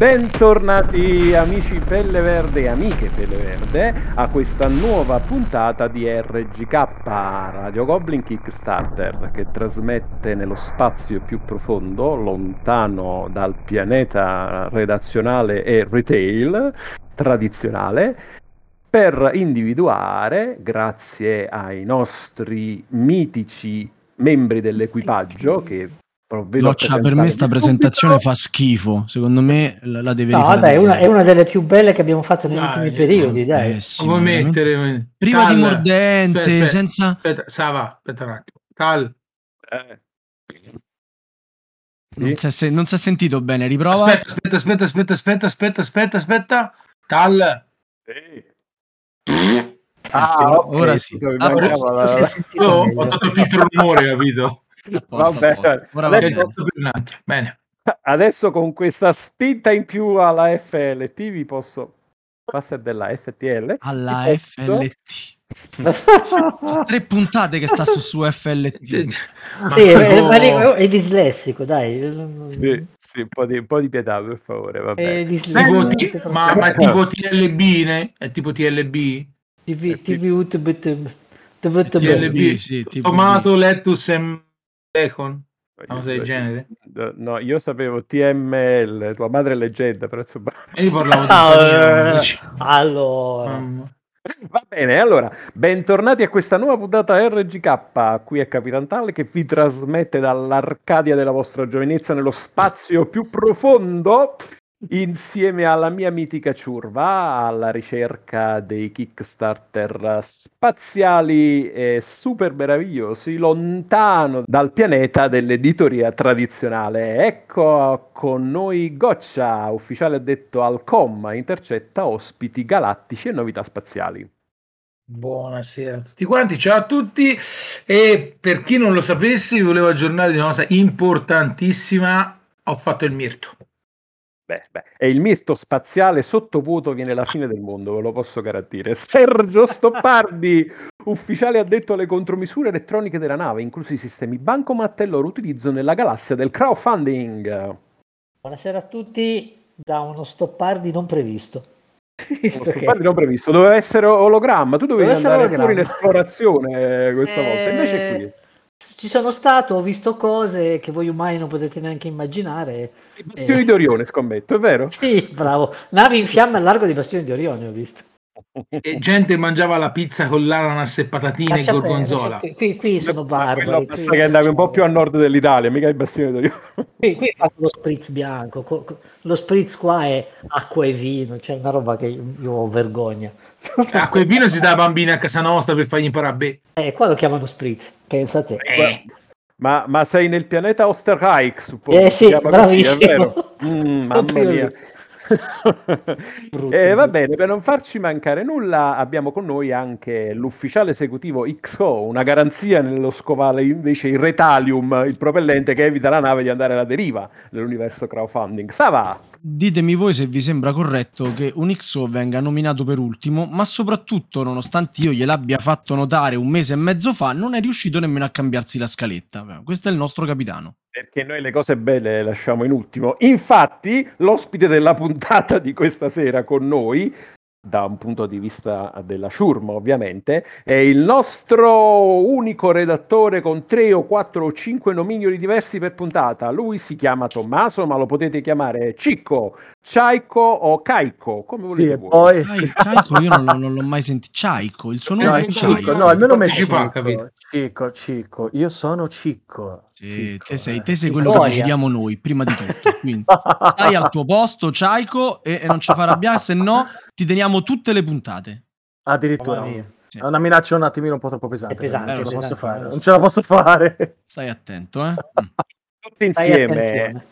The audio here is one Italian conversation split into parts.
Bentornati amici Pelle Verde e amiche Pelle Verde a questa nuova puntata di RGK Radio Goblin Kickstarter che trasmette nello spazio più profondo, lontano dal pianeta redazionale e retail tradizionale per individuare, grazie ai nostri mitici membri dell'equipaggio che Loccia, per me sta presentazione fa schifo. Secondo me la, la deve no, dai, è una, è una, delle più belle che abbiamo fatto negli dai, ultimi periodi. Dai. Pessimo, mettere... Prima Cal, di mordente, aspetta, aspetta, senza. Aspetta, Sava, aspetta un attimo. Cal. Eh. Non, si è, non si è sentito bene, riprova. Aspetta, aspetta, aspetta, aspetta, aspetta, aspetta, aspetta, Cal. Sì. Ah, okay. ora sì. Ah, sì. Oh, ho dato il filtro rumore, capito? Vabbè, adesso, bene. adesso con questa spinta in più alla FLT vi posso passare della FTL alla FLT sono tre puntate che sta su, su FLT sì, è, è, è, dislessico dai. Sì, sì, un, po di, un po' di pietà per favore vabbè. Tipo t- ma, ma tipo TLB ne? è tipo TLB TV, TV, TV, TLB, tomato, lettuce e Bacon? Una cosa del genere? No, io sapevo TML, tua madre è leggenda, prezzo basso. io parlavo di ah, Allora... Um. Va bene, allora, bentornati a questa nuova puntata RGK, qui è Capitan Tale che vi trasmette dall'Arcadia della vostra giovinezza nello spazio più profondo insieme alla mia mitica ciurva alla ricerca dei Kickstarter spaziali e super meravigliosi lontano dal pianeta dell'editoria tradizionale. Ecco con noi Goccia, ufficiale addetto al COM, intercetta ospiti galattici e novità spaziali. Buonasera a tutti quanti, ciao a tutti e per chi non lo sapesse volevo aggiornare di una cosa importantissima, ho fatto il mirto. Beh, beh, e il mito spaziale sottovuoto viene la fine del mondo, ve lo posso garantire. Sergio Stoppardi, ufficiale addetto alle contromisure elettroniche della nave, inclusi i sistemi Bancomat e il loro utilizzo nella galassia del crowdfunding. Buonasera a tutti da uno Stoppardi non previsto. Stoppardi che... non previsto, doveva essere ologramma, tu dovevi Doveva andare fuori in esplorazione questa eh... volta, invece è qui. Ci sono stato, ho visto cose che voi umani non potete neanche immaginare. I bastioni eh... di Orione, scommetto, è vero? Sì, bravo. Navi in fiamme al largo dei bastioni di Orione, ho visto. E gente mangiava la pizza con l'ananas e patatine Lascia e gorgonzola. Bene, qui, qui, sono barbari. Qui, che andavi un po' più a nord dell'Italia, mica i bastioni d'Orione. Qui, qui fatto lo spritz bianco. Lo spritz qua è acqua e vino, cioè una roba che io ho vergogna. Acqua e vino si dà a bambini a casa nostra per fargli imparare a bere. Eh, qua lo chiamano spritz, pensate. Eh. Ma, ma, sei nel pianeta Osterreich, suppongo. Eh sì, bravissimo. Così, mm, mamma mia. e eh, va bene, per non farci mancare nulla, abbiamo con noi anche l'ufficiale esecutivo XO, una garanzia nello scovale invece il Retalium, il propellente che evita la nave di andare alla deriva nell'universo crowdfunding. Sava! Ditemi voi se vi sembra corretto che un XO venga nominato per ultimo, ma soprattutto, nonostante io gliel'abbia fatto notare un mese e mezzo fa, non è riuscito nemmeno a cambiarsi la scaletta. Questo è il nostro capitano. Perché noi le cose belle le lasciamo in ultimo. Infatti, l'ospite della puntata di questa sera con noi da un punto di vista della ciurma ovviamente, è il nostro unico redattore con tre o quattro o cinque nomini diversi per puntata. Lui si chiama Tommaso, ma lo potete chiamare Cicco, Ciaico o Caico, come volete sì, voi. Poi... Cai, Caico io non, non, l'ho mai sentito. Ciaico, il suo nome no, è Ciaico. No, nome è Cicco, Cicco, Cicco. Io sono Cicco. Sì, te sei, te sei quello che decidiamo noi, prima di tutto. Quindi stai al tuo posto, Ciaico, e, e non ci fa arrabbiare, se no ti teniamo tutte le puntate. Addirittura. Sì. È una minaccia un attimino un po' troppo pesante. È pesante, non, ce pesante, fare. non ce la posso fare. Stai attento, eh. Tutti insieme.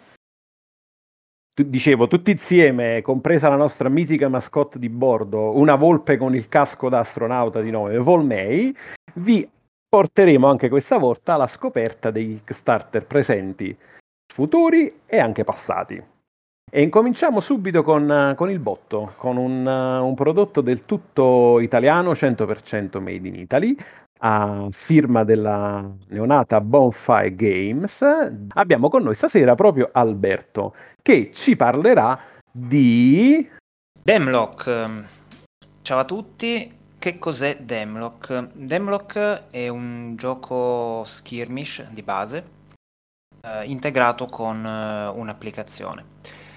Dicevo, tutti insieme, compresa la nostra mitica mascotte di bordo, una volpe con il casco da astronauta di nome Volmei, vi porteremo anche questa volta alla scoperta dei Kickstarter presenti, futuri e anche passati. E incominciamo subito con, con il botto, con un, un, prodotto del tutto italiano, 100% made in Italy, a firma della neonata Bonfire Games. Abbiamo con noi stasera proprio Alberto, che ci parlerà di Demlock. Ciao a tutti, che cos'è Demlock? Demlock è un gioco skirmish di base eh, integrato con eh, un'applicazione.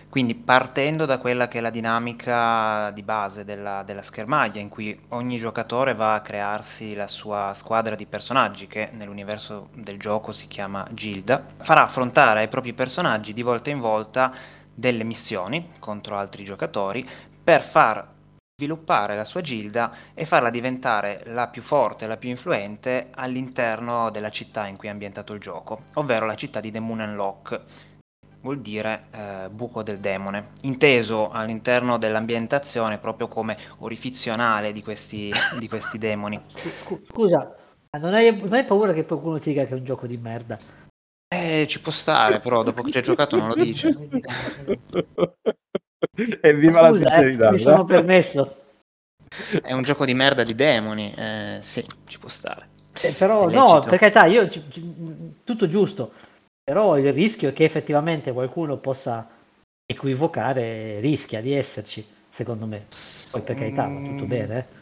Quindi partendo da quella che è la dinamica di base della, della, schermaglia, in cui ogni giocatore va a crearsi la sua squadra di personaggi, che nell'universo del gioco si chiama Gilda, farà affrontare ai propri personaggi di volta in volta delle missioni contro altri giocatori per far sviluppare la sua gilda e farla diventare la più forte, la più influente all'interno della città in cui è ambientato il gioco, ovvero la città di The Moon and Lock vuol dire eh, buco del demone, inteso all'interno dell'ambientazione proprio come orifizionale di questi, di questi demoni. Scusa, non hai, non hai, paura che qualcuno ti dica che è un gioco di merda? Eh, ci può stare, però dopo che ci hai giocato non lo dice. E viva Scusa, la sincerità. Eh, mi sono permesso. È un gioco di merda di demoni, eh, sì, ci può stare. Eh, però no, per carità, io tutto giusto però il rischio è che effettivamente qualcuno possa equivocare, rischia di esserci, secondo me. Poi per carità, va tutto mm. bene. Eh?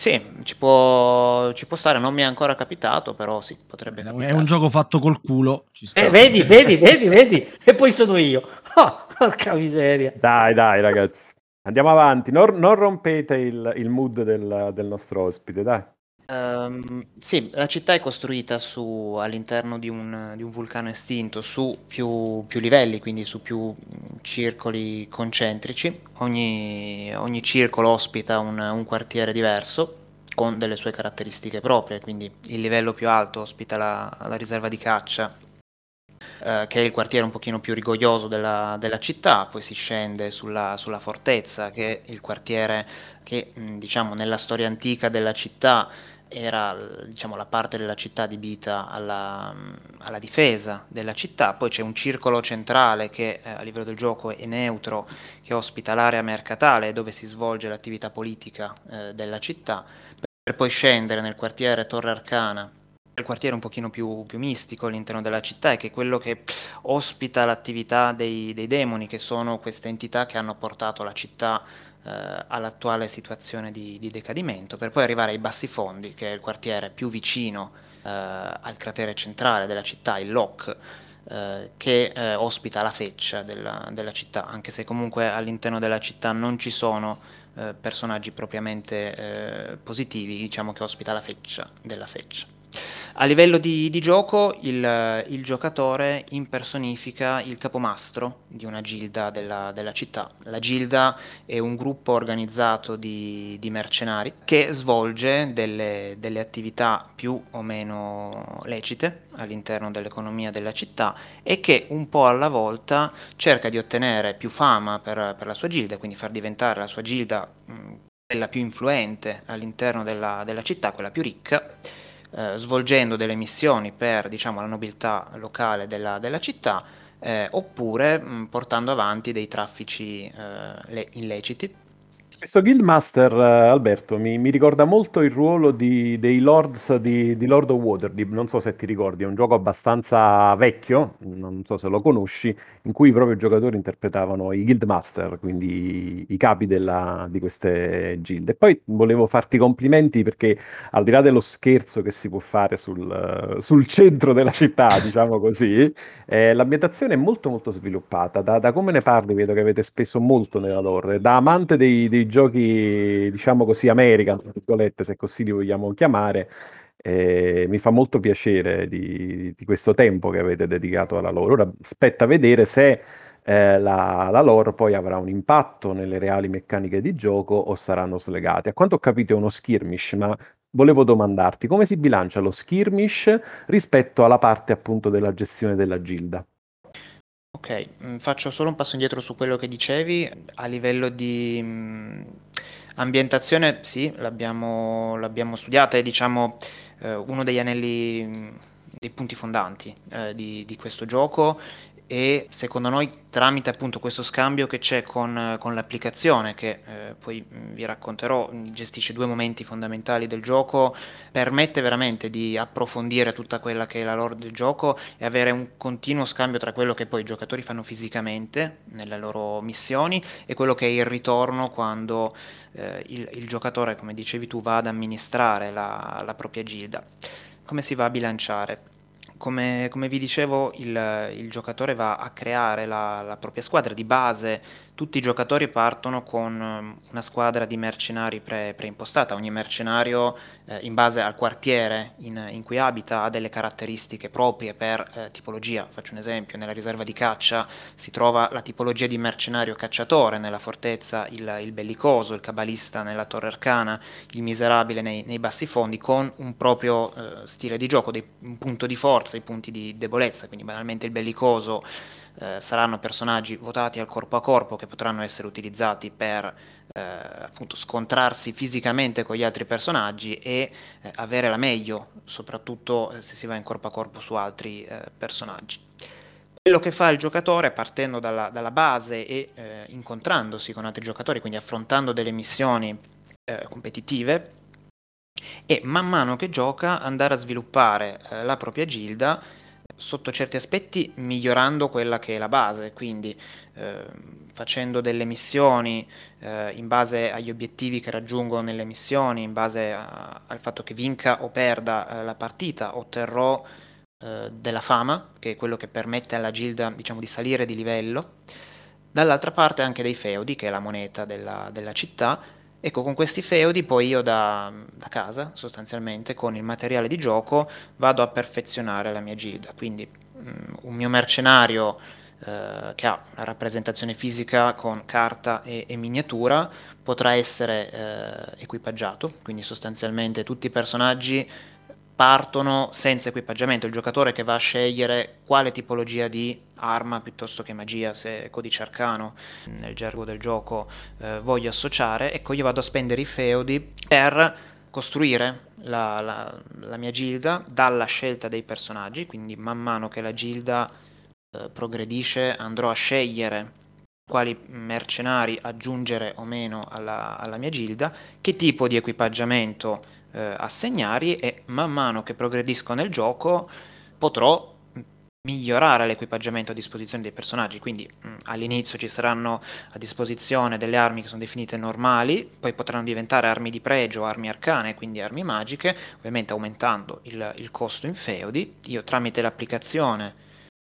Sì, ci può, ci può, stare, non mi è ancora capitato, però sì, potrebbe capitare. È un gioco fatto col culo. Eh, vedi, vedi, vedi, vedi, e poi sono io. Oh, porca miseria. Dai, dai, ragazzi. Andiamo avanti, non, non rompete il, il mood del, del nostro ospite, dai. Ehm, sì, la città è costruita su all'interno di un di un vulcano estinto, su più più livelli, quindi su più, circoli concentrici. Ogni ogni circolo ospita un un quartiere diverso, con delle sue caratteristiche proprie, quindi il livello più alto ospita la la riserva di caccia, ehm, che è il quartiere un pochino più rigoglioso della della città, poi si scende sulla sulla fortezza, che è il quartiere che, diciamo nella storia antica della città era diciamo, la parte della città adibita alla, alla, difesa della città, poi c'è un circolo centrale che eh, a livello del gioco è neutro, che ospita l'area mercatale dove si svolge l'attività politica eh, della città, per poi scendere nel quartiere Torre Arcana, il quartiere un pochino più, più mistico all'interno della città e che è quello che ospita l'attività dei, dei demoni, che sono queste entità che hanno portato la città eh, all'attuale situazione di, di, decadimento, per poi arrivare ai bassi fondi, che è il quartiere più vicino eh, al cratere centrale della città, il Loch, eh, che eh, ospita la feccia della, della, città, anche se comunque all'interno della città non ci sono eh, personaggi propriamente eh, positivi, diciamo che ospita la feccia della feccia. A livello di, di gioco il, il, giocatore impersonifica il capomastro di una gilda della, della città. La gilda è un gruppo organizzato di, di mercenari che svolge delle, delle, attività più o meno lecite all'interno dell'economia della città e che un po' alla volta cerca di ottenere più fama per, per la sua gilda, quindi far diventare la sua gilda mh, quella più influente all'interno della, della città, quella più ricca eh, svolgendo delle missioni per diciamo, la nobiltà locale della, della città eh, oppure mh, portando avanti dei traffici eh, illeciti questo Guildmaster, uh, Alberto, mi, mi, ricorda molto il ruolo di, dei Lords di, di, Lord of Waterdeep, non so se ti ricordi, è un gioco abbastanza vecchio, non so se lo conosci, in cui proprio i giocatori interpretavano i Guildmaster, quindi i, i capi della, di queste guild. E poi volevo farti complimenti perché al di là dello scherzo che si può fare sul, sul centro della città, diciamo così, eh, l'ambientazione è molto molto sviluppata. Da, da, come ne parli vedo che avete speso molto nella lore, da amante dei, dei giochi, diciamo così, American, virgolette, se così li vogliamo chiamare, eh, mi fa molto piacere di, di, questo tempo che avete dedicato alla loro. Ora aspetta vedere se eh, la, la lore poi avrà un impatto nelle reali meccaniche di gioco o saranno slegati. A quanto ho capito è uno skirmish, ma volevo domandarti come si bilancia lo skirmish rispetto alla parte appunto della gestione della gilda. Ok, mm, faccio solo un passo indietro su quello che dicevi. A livello di mh, mm, ambientazione, sì, l'abbiamo, l'abbiamo studiata, è diciamo eh, uno degli anelli, mm, dei punti fondanti eh, di, di, questo gioco e secondo noi tramite appunto questo scambio che c'è con, con l'applicazione che eh, poi vi racconterò gestisce due momenti fondamentali del gioco permette veramente di approfondire tutta quella che è la lore del gioco e avere un continuo scambio tra quello che poi i giocatori fanno fisicamente nelle loro missioni e quello che è il ritorno quando eh, il, il, giocatore come dicevi tu va ad amministrare la, la propria gilda. Come si va a bilanciare come, come vi dicevo, il, il, giocatore va a creare la, la propria squadra di base tutti i giocatori partono con ehm, una squadra di mercenari pre- preimpostata, ogni mercenario eh, in base al quartiere in, in, cui abita ha delle caratteristiche proprie per eh, tipologia, faccio un esempio, nella riserva di caccia si trova la tipologia di mercenario cacciatore, nella fortezza il, il bellicoso, il cabalista nella torre arcana, il miserabile nei, nei bassi fondi, con un proprio eh, stile di gioco, dei, un punto di forza, i punti di debolezza, quindi banalmente il bellicoso eh, saranno personaggi votati al corpo a corpo che potranno essere utilizzati per eh, appunto scontrarsi fisicamente con gli altri personaggi e eh, avere la meglio, soprattutto eh, se si va in corpo a corpo su altri eh, personaggi. Quello che fa il giocatore partendo dalla, dalla base e eh, incontrandosi con altri giocatori, quindi affrontando delle missioni competitive, e man mano che gioca andare a sviluppare la propria gilda sotto certi aspetti migliorando quella che è la base, quindi eh, facendo delle missioni eh, in base agli obiettivi che raggiungo nelle missioni, in base a, al fatto che vinca o perda eh, la partita, otterrò eh, della fama, che è quello che permette alla gilda diciamo, di salire di livello. Dall'altra parte anche dei feudi, che è la moneta della, della città, Ecco, con questi feudi poi io da, da, casa, sostanzialmente, con il materiale di gioco, vado a perfezionare la mia gilda. Quindi um, un mio mercenario eh, che ha una rappresentazione fisica con carta e, e miniatura potrà essere eh, equipaggiato, quindi sostanzialmente tutti i personaggi partono senza equipaggiamento, il giocatore che va a scegliere quale tipologia di arma piuttosto che magia, se codice arcano nel gergo del gioco eh, voglio associare, ecco io vado a spendere i feudi per costruire la, la, la, mia gilda dalla scelta dei personaggi, quindi man mano che la gilda eh, progredisce andrò a scegliere quali mercenari aggiungere o meno alla, alla mia gilda, che tipo di equipaggiamento eh, assegnari e man mano che progredisco nel gioco potrò migliorare l'equipaggiamento a disposizione dei personaggi, quindi mh, all'inizio ci saranno a disposizione delle armi che sono definite normali, poi potranno diventare armi di pregio, armi arcane, quindi armi magiche, ovviamente aumentando il, il costo in feudi. Io tramite l'applicazione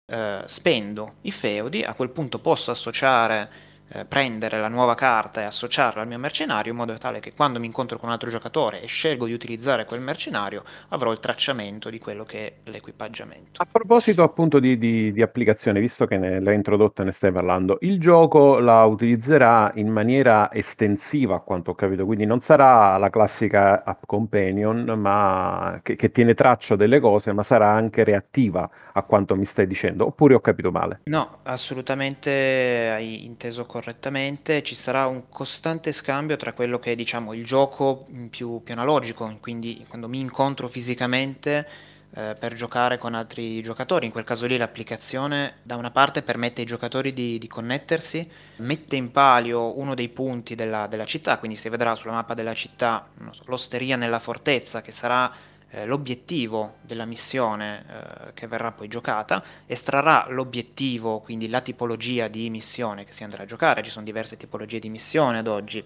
eh, spendo i feudi, a quel punto posso associare eh, prendere la nuova carta e associarla al mio mercenario in modo tale che quando mi incontro con un altro giocatore e scelgo di utilizzare quel mercenario avrò il tracciamento di quello che è l'equipaggiamento. A proposito appunto di, di, di applicazione, visto che ne, l'hai introdotta e ne stai parlando, il gioco la utilizzerà in maniera estensiva a quanto ho capito, quindi non sarà la classica app companion ma che, che tiene traccia delle cose, ma sarà anche reattiva a quanto mi stai dicendo, oppure ho capito male? No, assolutamente hai inteso correttamente ci sarà un costante scambio tra quello che è diciamo, il gioco più, più analogico, quindi quando mi incontro fisicamente eh, per giocare con altri giocatori, in quel caso lì l'applicazione da una parte permette ai giocatori di, di connettersi, mette in palio uno dei punti della, della, città, quindi si vedrà sulla mappa della città so, l'osteria nella fortezza che sarà eh, l'obiettivo della missione eh, che verrà poi giocata, estrarrà l'obiettivo, quindi la tipologia di missione che si andrà a giocare, ci sono diverse tipologie di missione ad oggi,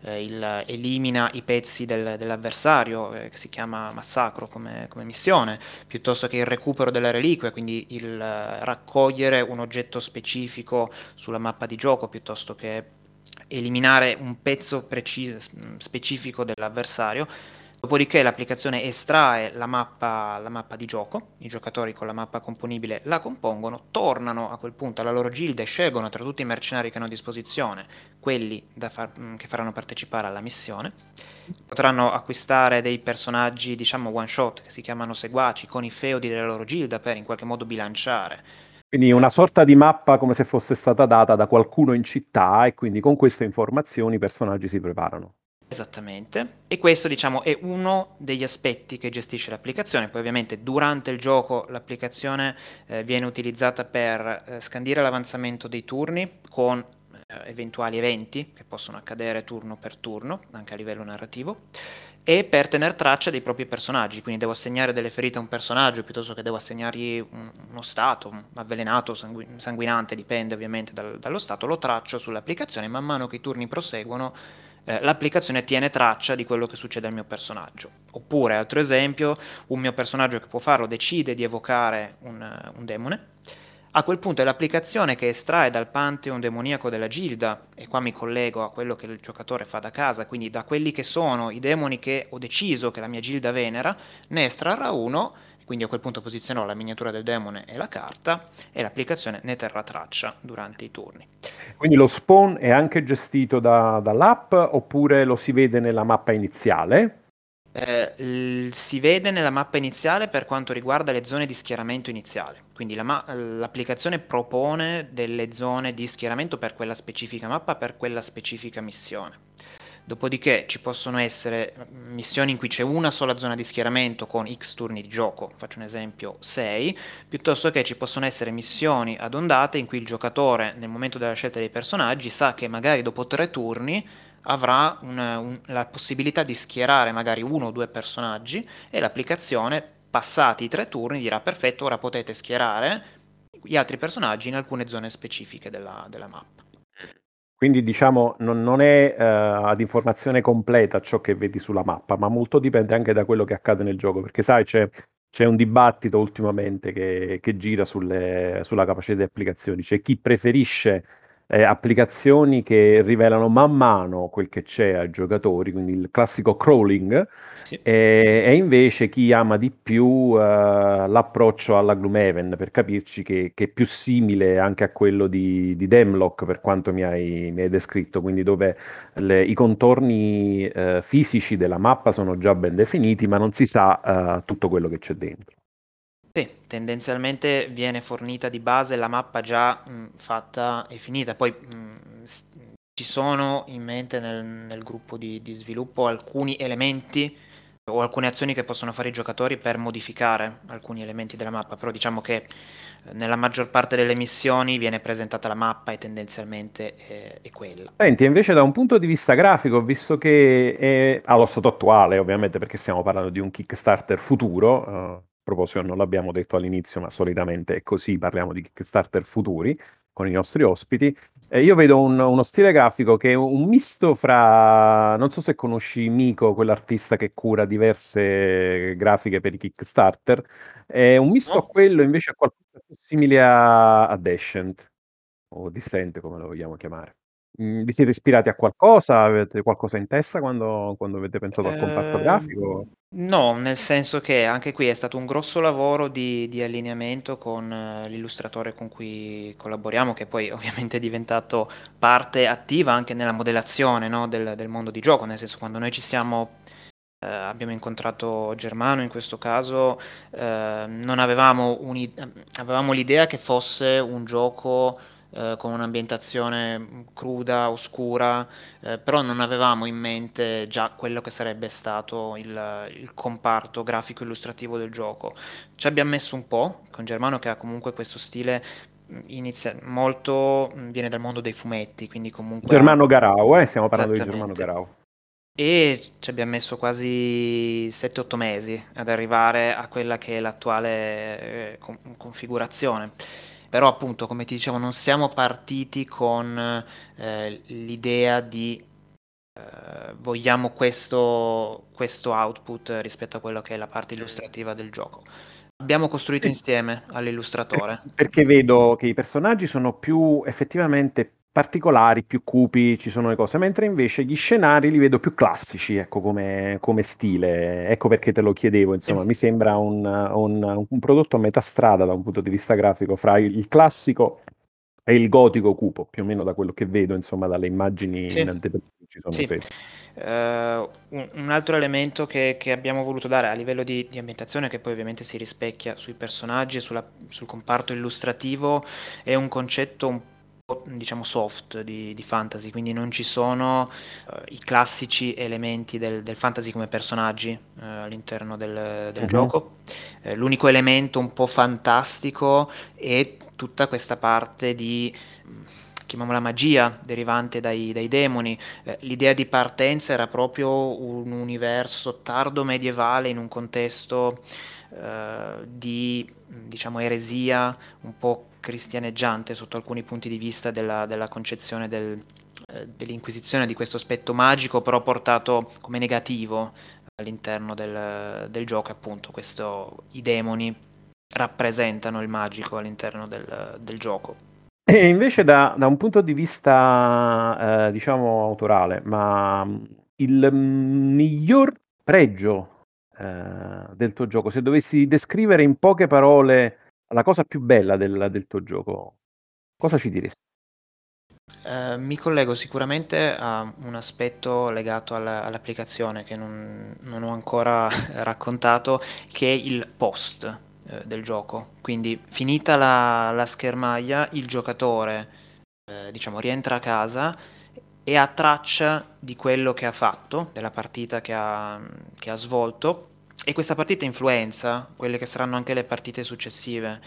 eh, il, elimina i pezzi del, dell'avversario, eh, che si chiama massacro come, come, missione, piuttosto che il recupero della reliquia, quindi il eh, raccogliere un oggetto specifico sulla mappa di gioco, piuttosto che eliminare un pezzo preciso, specifico dell'avversario Dopodiché l'applicazione estrae la mappa, la mappa, di gioco, i giocatori con la mappa componibile la compongono, tornano a quel punto alla loro gilda e scelgono tra tutti i mercenari che hanno a disposizione quelli far, mm, che faranno partecipare alla missione. Potranno acquistare dei personaggi, diciamo one shot, che si chiamano seguaci, con i feudi della loro gilda per in qualche modo bilanciare. Quindi una sorta di mappa come se fosse stata data da qualcuno in città e quindi con queste informazioni i personaggi si preparano. Esattamente, e questo diciamo è uno degli aspetti che gestisce l'applicazione, poi ovviamente durante il gioco l'applicazione eh, viene utilizzata per eh, scandire l'avanzamento dei turni con eh, eventuali eventi che possono accadere turno per turno, anche a livello narrativo, e per tenere traccia dei propri personaggi, quindi devo assegnare delle ferite a un personaggio piuttosto che devo assegnargli un, uno stato, avvelenato, sangu- sanguinante, dipende ovviamente dal, dallo stato, lo traccio sull'applicazione, man mano che i turni proseguono eh, l'applicazione tiene traccia di quello che succede al mio personaggio. Oppure, altro esempio, un mio personaggio che può farlo decide di evocare un, un demone, a quel punto è l'applicazione che estrae dal pantheon demoniaco della Gilda, e qua mi collego a quello che il giocatore fa da casa, quindi da quelli che sono i demoni che ho deciso che la mia Gilda venera, ne estrarrà uno, quindi a quel punto posizionerò la miniatura del demone e la carta, e l'applicazione ne terrà traccia durante i turni. Quindi lo spawn è anche gestito da, dall'app oppure lo si vede nella mappa iniziale? Eh, l- si vede nella mappa iniziale per quanto riguarda le zone di schieramento iniziale, quindi la ma- l'applicazione propone delle zone di schieramento per quella specifica mappa, per quella specifica missione. Dopodiché ci possono essere mm, missioni in cui c'è una sola zona di schieramento con X turni di gioco, faccio un esempio 6, piuttosto che ci possono essere missioni ad ondate in cui il giocatore nel momento della scelta dei personaggi sa che magari dopo tre turni avrà un, un, la possibilità di schierare magari uno o due personaggi e l'applicazione passati i tre turni dirà perfetto ora potete schierare gli altri personaggi in alcune zone specifiche della, della mappa. Quindi diciamo non, non è uh, ad informazione completa ciò che vedi sulla mappa, ma molto dipende anche da quello che accade nel gioco, perché sai c'è, c'è un dibattito ultimamente che, che gira sulle, sulla capacità di applicazioni, c'è chi preferisce eh, applicazioni che rivelano man mano quel che c'è ai giocatori, quindi il classico crawling, sì. e, e, invece chi ama di più uh, l'approccio alla Gloomhaven, per capirci che, che, è più simile anche a quello di, di Demlock, per quanto mi hai, mi hai descritto, quindi dove le, i contorni uh, fisici della mappa sono già ben definiti, ma non si sa uh, tutto quello che c'è dentro. Sì, tendenzialmente viene fornita di base la mappa già mh, fatta e finita, poi mh, ci sono in mente nel, nel gruppo di, di, sviluppo alcuni elementi o alcune azioni che possono fare i giocatori per modificare alcuni elementi della mappa, però diciamo che eh, nella maggior parte delle missioni viene presentata la mappa e tendenzialmente è, è quella. Senti, invece da un punto di vista grafico, visto che è allo stato attuale, ovviamente perché stiamo parlando di un Kickstarter futuro, uh proposito non l'abbiamo detto all'inizio, ma solitamente è così, parliamo di Kickstarter futuri con i nostri ospiti. Eh, io vedo un, uno stile grafico che è un misto fra, non so se conosci Miko, quell'artista che cura diverse grafiche per i Kickstarter, è un misto no. a quello invece a qualcosa più simile a, a Descent, o Dissent come lo vogliamo chiamare. Mm, vi siete ispirati a qualcosa? Avete qualcosa in testa quando, quando avete pensato al comparto Ehm, grafico? No, nel senso che anche qui è stato un grosso lavoro di, di allineamento con eh, l'illustratore con cui collaboriamo, che poi ovviamente è diventato parte attiva anche nella modellazione, no, del, del mondo di gioco, nel senso quando noi ci siamo, eh, abbiamo incontrato Germano in questo caso, eh, non avevamo, un'i- avevamo l'idea che fosse un gioco eh, con un'ambientazione cruda, oscura, eh, però non avevamo in mente già quello che sarebbe stato il, il, comparto grafico illustrativo del gioco. Ci abbiamo messo un po' con Germano che ha comunque questo stile inizia molto viene dal mondo dei fumetti, quindi comunque Germano Garau, eh? stiamo parlando di Germano Garau. E ci abbiamo messo quasi 7-8 mesi ad arrivare a quella che è l'attuale eh, configurazione però appunto come ti dicevo non siamo partiti con eh, l'idea di eh, vogliamo questo, questo output rispetto a quello che è la parte illustrativa del gioco. Abbiamo costruito insieme all'illustratore. Perché vedo che i personaggi sono più effettivamente particolari, più cupi, ci sono le cose, mentre invece gli scenari li vedo più classici, ecco, come, come stile. Ecco perché te lo chiedevo, insomma, mi sembra un, un, un, prodotto a metà strada da un punto di vista grafico fra il, il classico e il gotico cupo, più o meno da quello che vedo, insomma, dalle immagini sì. in anteprima che ci sono. Sì. Uh, un, un, altro elemento che, che, abbiamo voluto dare a livello di, di, ambientazione, che poi ovviamente si rispecchia sui personaggi e sulla, sul comparto illustrativo, è un concetto un diciamo soft di, di, fantasy, quindi non ci sono uh, i classici elementi del, del fantasy come personaggi uh, all'interno del, del uh-huh. gioco. Uh, l'unico elemento un po' fantastico è tutta questa parte di chiamiamola magia derivante dai, dai demoni. Eh, l'idea di partenza era proprio un universo tardo medievale in un contesto eh, di diciamo eresia un po' cristianeggiante sotto alcuni punti di vista della, della concezione del, eh, dell'Inquisizione, di questo aspetto magico, però portato come negativo all'interno del, del gioco, appunto, questo, i demoni rappresentano il magico all'interno del, del gioco. E invece da, da, un punto di vista, eh, diciamo, autorale, ma il miglior pregio eh, del tuo gioco, se dovessi descrivere in poche parole la cosa più bella del, del tuo gioco, cosa ci diresti? Uh, mi collego sicuramente a un aspetto legato alla, all'applicazione che non, non, ho ancora raccontato, che è il post uh, del gioco. Quindi finita la, la schermaglia, il giocatore uh, diciamo, rientra a casa e ha traccia di quello che ha fatto, della partita che ha, che ha svolto e questa partita influenza quelle che saranno anche le partite successive.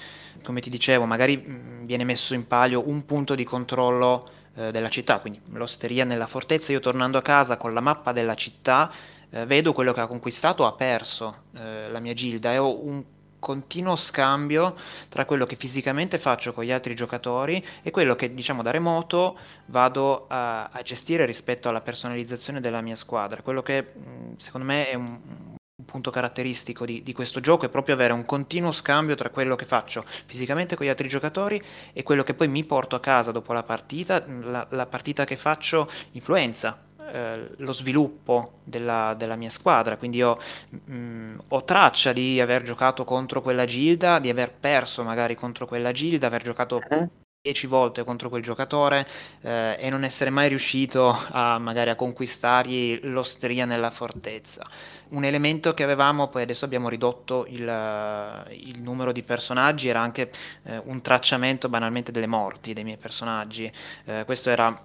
Come ti dicevo, magari mm, viene messo in palio un punto di controllo eh, della città, quindi l'osteria nella fortezza, io tornando a casa con la mappa della città eh, vedo quello che ha conquistato, ha perso eh, la mia gilda e ho un continuo scambio tra quello che fisicamente faccio con gli altri giocatori e quello che diciamo da remoto vado a, a gestire rispetto alla personalizzazione della mia squadra. Quello che mm, secondo me è un, un punto caratteristico di, di, questo gioco è proprio avere un continuo scambio tra quello che faccio fisicamente con gli altri giocatori e quello che poi mi porto a casa dopo la partita. La, la partita che faccio influenza eh, lo sviluppo della, della, mia squadra, quindi io mh, mm, ho traccia di aver giocato contro quella gilda, di aver perso magari contro quella gilda, aver giocato uh-huh. 10 volte contro quel giocatore eh, e non essere mai riuscito a magari a conquistargli l'osteria nella fortezza. Un elemento che avevamo, poi adesso abbiamo ridotto il, il numero di personaggi, era anche eh, un tracciamento banalmente delle morti dei miei personaggi. Eh, questo era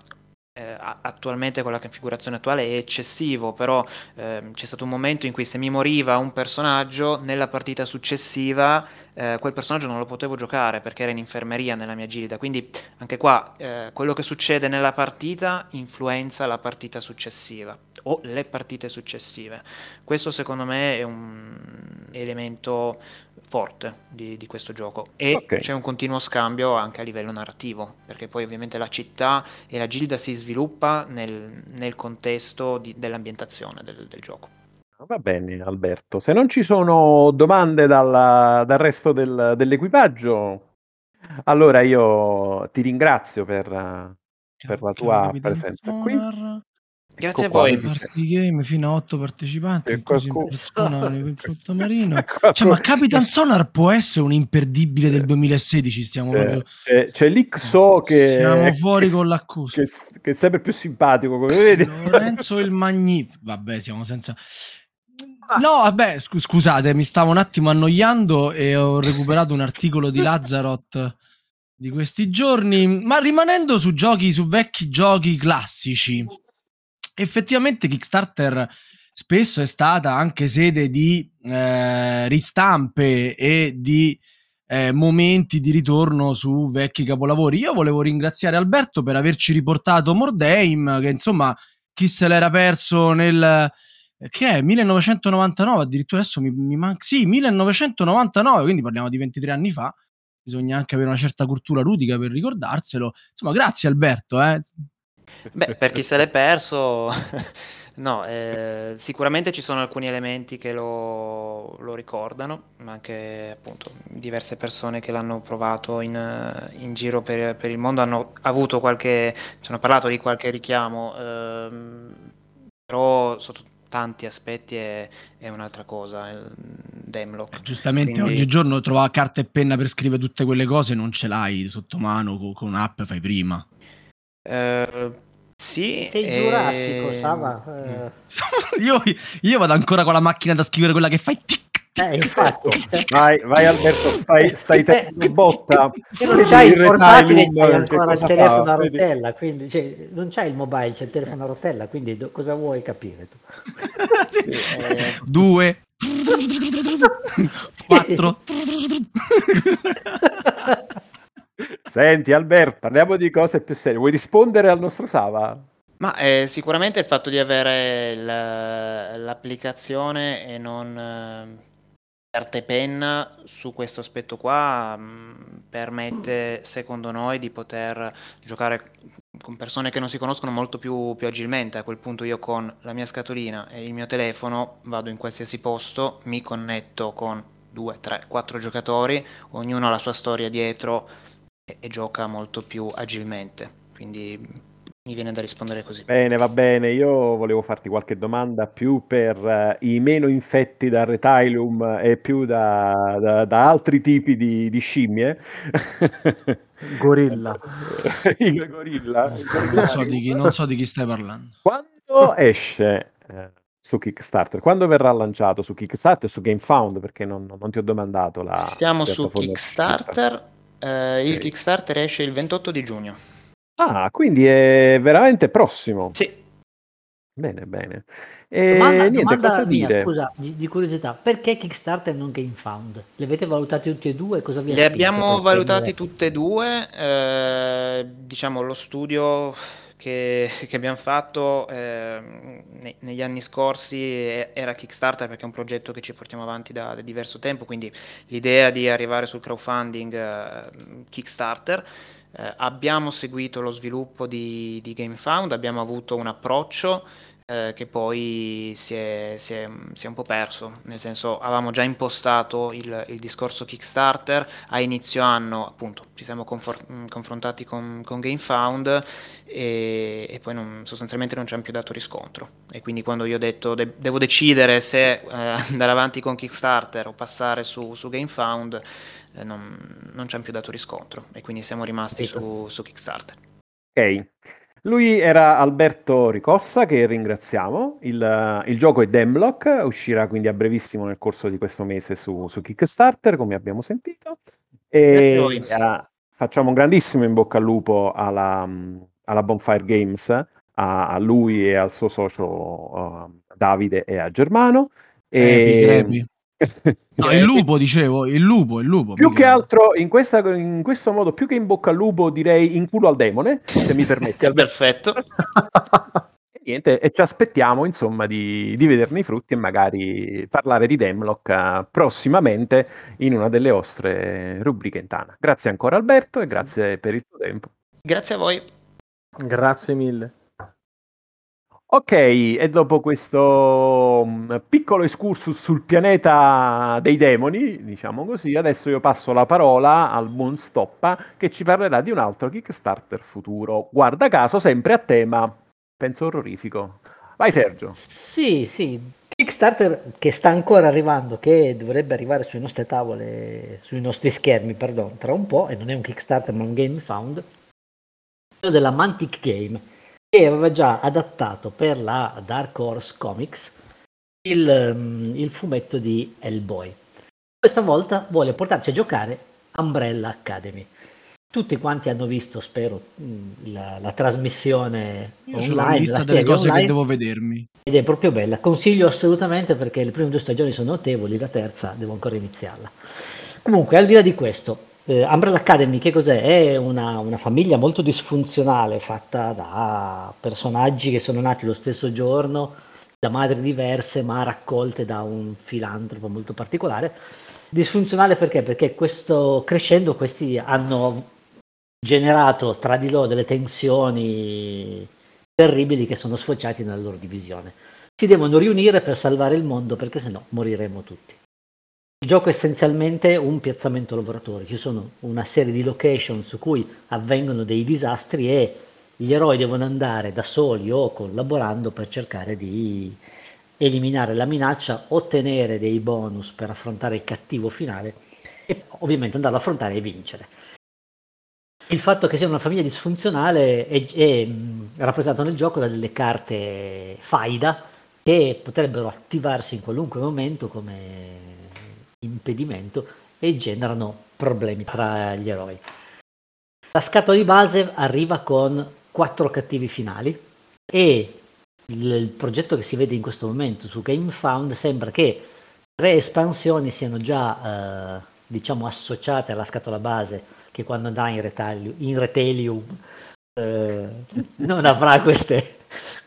attualmente con la configurazione attuale è eccessivo, però eh, c'è stato un momento in cui se mi moriva un personaggio, nella partita successiva eh, quel personaggio non lo potevo giocare perché era in infermeria nella mia gilda, quindi anche qua eh, quello che succede nella partita influenza la partita successiva o le partite successive. Questo secondo me è un elemento forte di, di questo gioco e okay. c'è un continuo scambio anche a livello narrativo perché poi ovviamente la città e la gilda si sviluppa nel, nel contesto di, dell'ambientazione del, del gioco. Va bene Alberto, se non ci sono domande dalla, dal resto del, dell'equipaggio, allora io ti ringrazio per, per la tua presenza qui. Grazie ecco a voi. Party game fino a 8 partecipanti, così persona sottomarino. Cioè, ma Capitan Sonar può essere un imperdibile del 2016, stiamo c'è, proprio... c'è, c'è l'Ixo che siamo fuori che, con l'accusa. Che, che, è sempre più simpatico, come vedi. Lorenzo il Magnifico. Vabbè, siamo senza ah. No, vabbè, sc- scusate, mi stavo un attimo annoiando e ho recuperato un articolo di Lazarot di questi giorni, ma rimanendo su giochi, su vecchi giochi classici effettivamente Kickstarter spesso è stata anche sede di eh, ristampe e di eh, momenti di ritorno su vecchi capolavori. Io volevo ringraziare Alberto per averci riportato Mordheim, che insomma chi se l'era perso nel che è 1999 addirittura adesso mi, mi manca sì 1999 quindi parliamo di 23 anni fa bisogna anche avere una certa cultura ludica per ricordarselo insomma grazie Alberto eh. Beh, per chi se l'è perso, no, eh, sicuramente ci sono alcuni elementi che lo, lo, ricordano, ma anche appunto diverse persone che l'hanno provato in, in giro per, per, il mondo hanno avuto qualche, ci hanno parlato di qualche richiamo, ehm, però sotto tanti aspetti è, è un'altra cosa, il Demlock. Giustamente Quindi... oggigiorno trovare carta e penna per scrivere tutte quelle cose non ce l'hai sotto mano, con, con un'app fai prima. Eh, sì, sei giurassico, ehm... Sava. Eh... io, io, vado ancora con la macchina da scrivere quella che fai tic Eh, infatti. Vai, vai Alberto, stai, stai tenendo botta. E non c'hai il portatile, c'hai ancora il telefono fa? a rotella, quindi cioè, non c'hai il mobile, c'è il telefono a rotella, quindi do, cosa vuoi capire tu? sì, eh... Due. Quattro. Senti Alberto, parliamo di cose più serie. Vuoi rispondere al nostro Sava? Ma eh, sicuramente il fatto di avere l- l'applicazione e non eh, carta e penna su questo aspetto qua mh, permette, secondo noi, di poter giocare con persone che non si conoscono molto più, più agilmente. A quel punto io con la mia scatolina e il mio telefono vado in qualsiasi posto, mi connetto con due, tre, quattro giocatori, ognuno ha la sua storia dietro e, e gioca molto più agilmente. Quindi mi viene da rispondere così. Bene, va bene. Io volevo farti qualche domanda più per uh, i meno infetti da retailum e più da, da, da altri tipi di, di scimmie. Gorilla. il gorilla. Il gorilla. Non, so chi, non, so di chi, stai parlando. Quando esce eh, su Kickstarter? Quando verrà lanciato su Kickstarter e su GameFound? Perché non, non, ti ho domandato la... Siamo su Kickstarter. Eh, il okay. Kickstarter esce il 28 di giugno. Ah, quindi è veramente prossimo. Sì. Bene, bene. E domanda, niente, domanda mia, dire? scusa, di, di, curiosità, perché Kickstarter e non GameFound? Le avete valutate tutte e due? Cosa vi Le abbiamo valutati prendere? tutte e due. Eh, diciamo, lo studio che, che abbiamo fatto eh, ne, negli anni scorsi era Kickstarter perché è un progetto che ci portiamo avanti da, da diverso tempo, quindi l'idea di arrivare sul crowdfunding eh, Kickstarter eh, abbiamo seguito lo sviluppo di, di GameFound, abbiamo avuto un approccio eh, che poi si è, si, è, si è, un po' perso, nel senso avevamo già impostato il, il discorso Kickstarter, a inizio anno appunto ci siamo confor- mm, confrontati con, con GameFound e, e poi non, sostanzialmente non ci hanno più dato riscontro e quindi quando io ho detto de- devo decidere se eh, andare avanti con Kickstarter o passare su, su GameFound eh, non, non ci hanno più dato riscontro e quindi siamo rimasti su, su Kickstarter. Ok. Lui era Alberto Ricossa, che ringraziamo. Il, il, gioco è Demlock, uscirà quindi a brevissimo nel corso di questo mese su, su Kickstarter, come abbiamo sentito. E uh, facciamo un grandissimo in bocca al lupo alla, alla Bonfire Games, a, a, lui e al suo socio uh, Davide e a Germano. E... Epi, No, il lupo, dicevo, il lupo, il lupo. Più che altro, in, questa, in, questo modo, più che in bocca al lupo, direi in culo al demone, se mi permetti. Perfetto. e, niente, e ci aspettiamo, insomma, di, di, vederne i frutti e magari parlare di Demlock uh, prossimamente in una delle vostre rubriche in Tana. Grazie ancora Alberto e grazie per il tuo tempo. Grazie a voi. Grazie mille. Ok, e dopo questo mm, piccolo excursus sul pianeta dei demoni, diciamo così, adesso io passo la parola al buon Stoppa che ci parlerà di un altro Kickstarter futuro. Guarda caso, sempre a tema, penso orrorifico. Vai Sergio. Sì, sì, Kickstarter che sta ancora arrivando, che dovrebbe arrivare sulle nostre tavole, sui nostri schermi, perdono, tra un po', e non è un Kickstarter ma un Game Found, quello della Mantic Game che aveva già adattato per la Dark Horse Comics il, um, il fumetto di Hellboy. Questa volta vuole portarci a giocare Umbrella Academy. Tutti quanti hanno visto, spero, mm, la, la trasmissione Io online, la delle cose online, che devo vedermi. Ed è proprio bella. Consiglio assolutamente perché le prime due stagioni sono notevoli, la terza devo ancora iniziarla. Comunque, al di là di questo, eh, Umbrella Academy che cos'è? È una, una, famiglia molto disfunzionale fatta da personaggi che sono nati lo stesso giorno, da madri diverse ma raccolte da un filantropo molto particolare. Disfunzionale perché? Perché questo, crescendo questi hanno generato tra di loro delle tensioni terribili che sono sfociati nella loro divisione. Si devono riunire per salvare il mondo perché sennò moriremo tutti. Il gioco è essenzialmente un piazzamento lavoratori, ci sono una serie di location su cui avvengono dei disastri e gli eroi devono andare da soli o collaborando per cercare di eliminare la minaccia, ottenere dei bonus per affrontare il cattivo finale e ovviamente andarlo ad affrontare e vincere. Il fatto che sia una famiglia disfunzionale è, è rappresentato nel gioco da delle carte faida che potrebbero attivarsi in qualunque momento come impedimento e generano problemi tra gli eroi. La scatola di base arriva con quattro cattivi finali e il, il progetto che si vede in questo momento su GameFound sembra che tre espansioni siano già eh, diciamo associate alla scatola base che quando andrà in, retaglio, in Retalium eh, non avrà queste,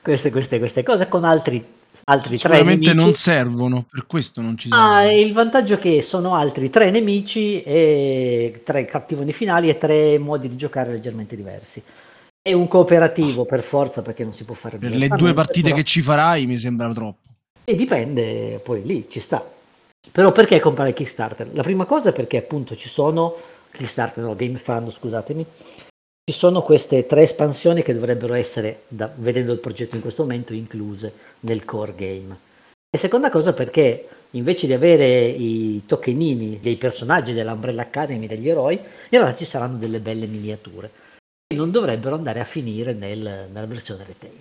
queste, queste, queste cose con altri altri tre nemici. non servono, per questo non ci sono. Ah, il vantaggio è che sono altri tre nemici e tre cattivoni finali e tre modi di giocare leggermente diversi. È un cooperativo per forza perché non si può fare Per le due partite però... che ci farai mi sembra troppo. E dipende, poi lì ci sta. Però perché comprare Kickstarter? La prima cosa è perché appunto ci sono Kickstarter, no, Game Fund, scusatemi, ci sono queste tre espansioni che dovrebbero essere, da, vedendo il progetto in questo momento, incluse nel core game. E seconda cosa perché invece di avere i tokenini dei personaggi dell'Umbrella Academy, degli eroi, in realtà ci saranno delle belle miniature che non dovrebbero andare a finire nel, nella versione retail.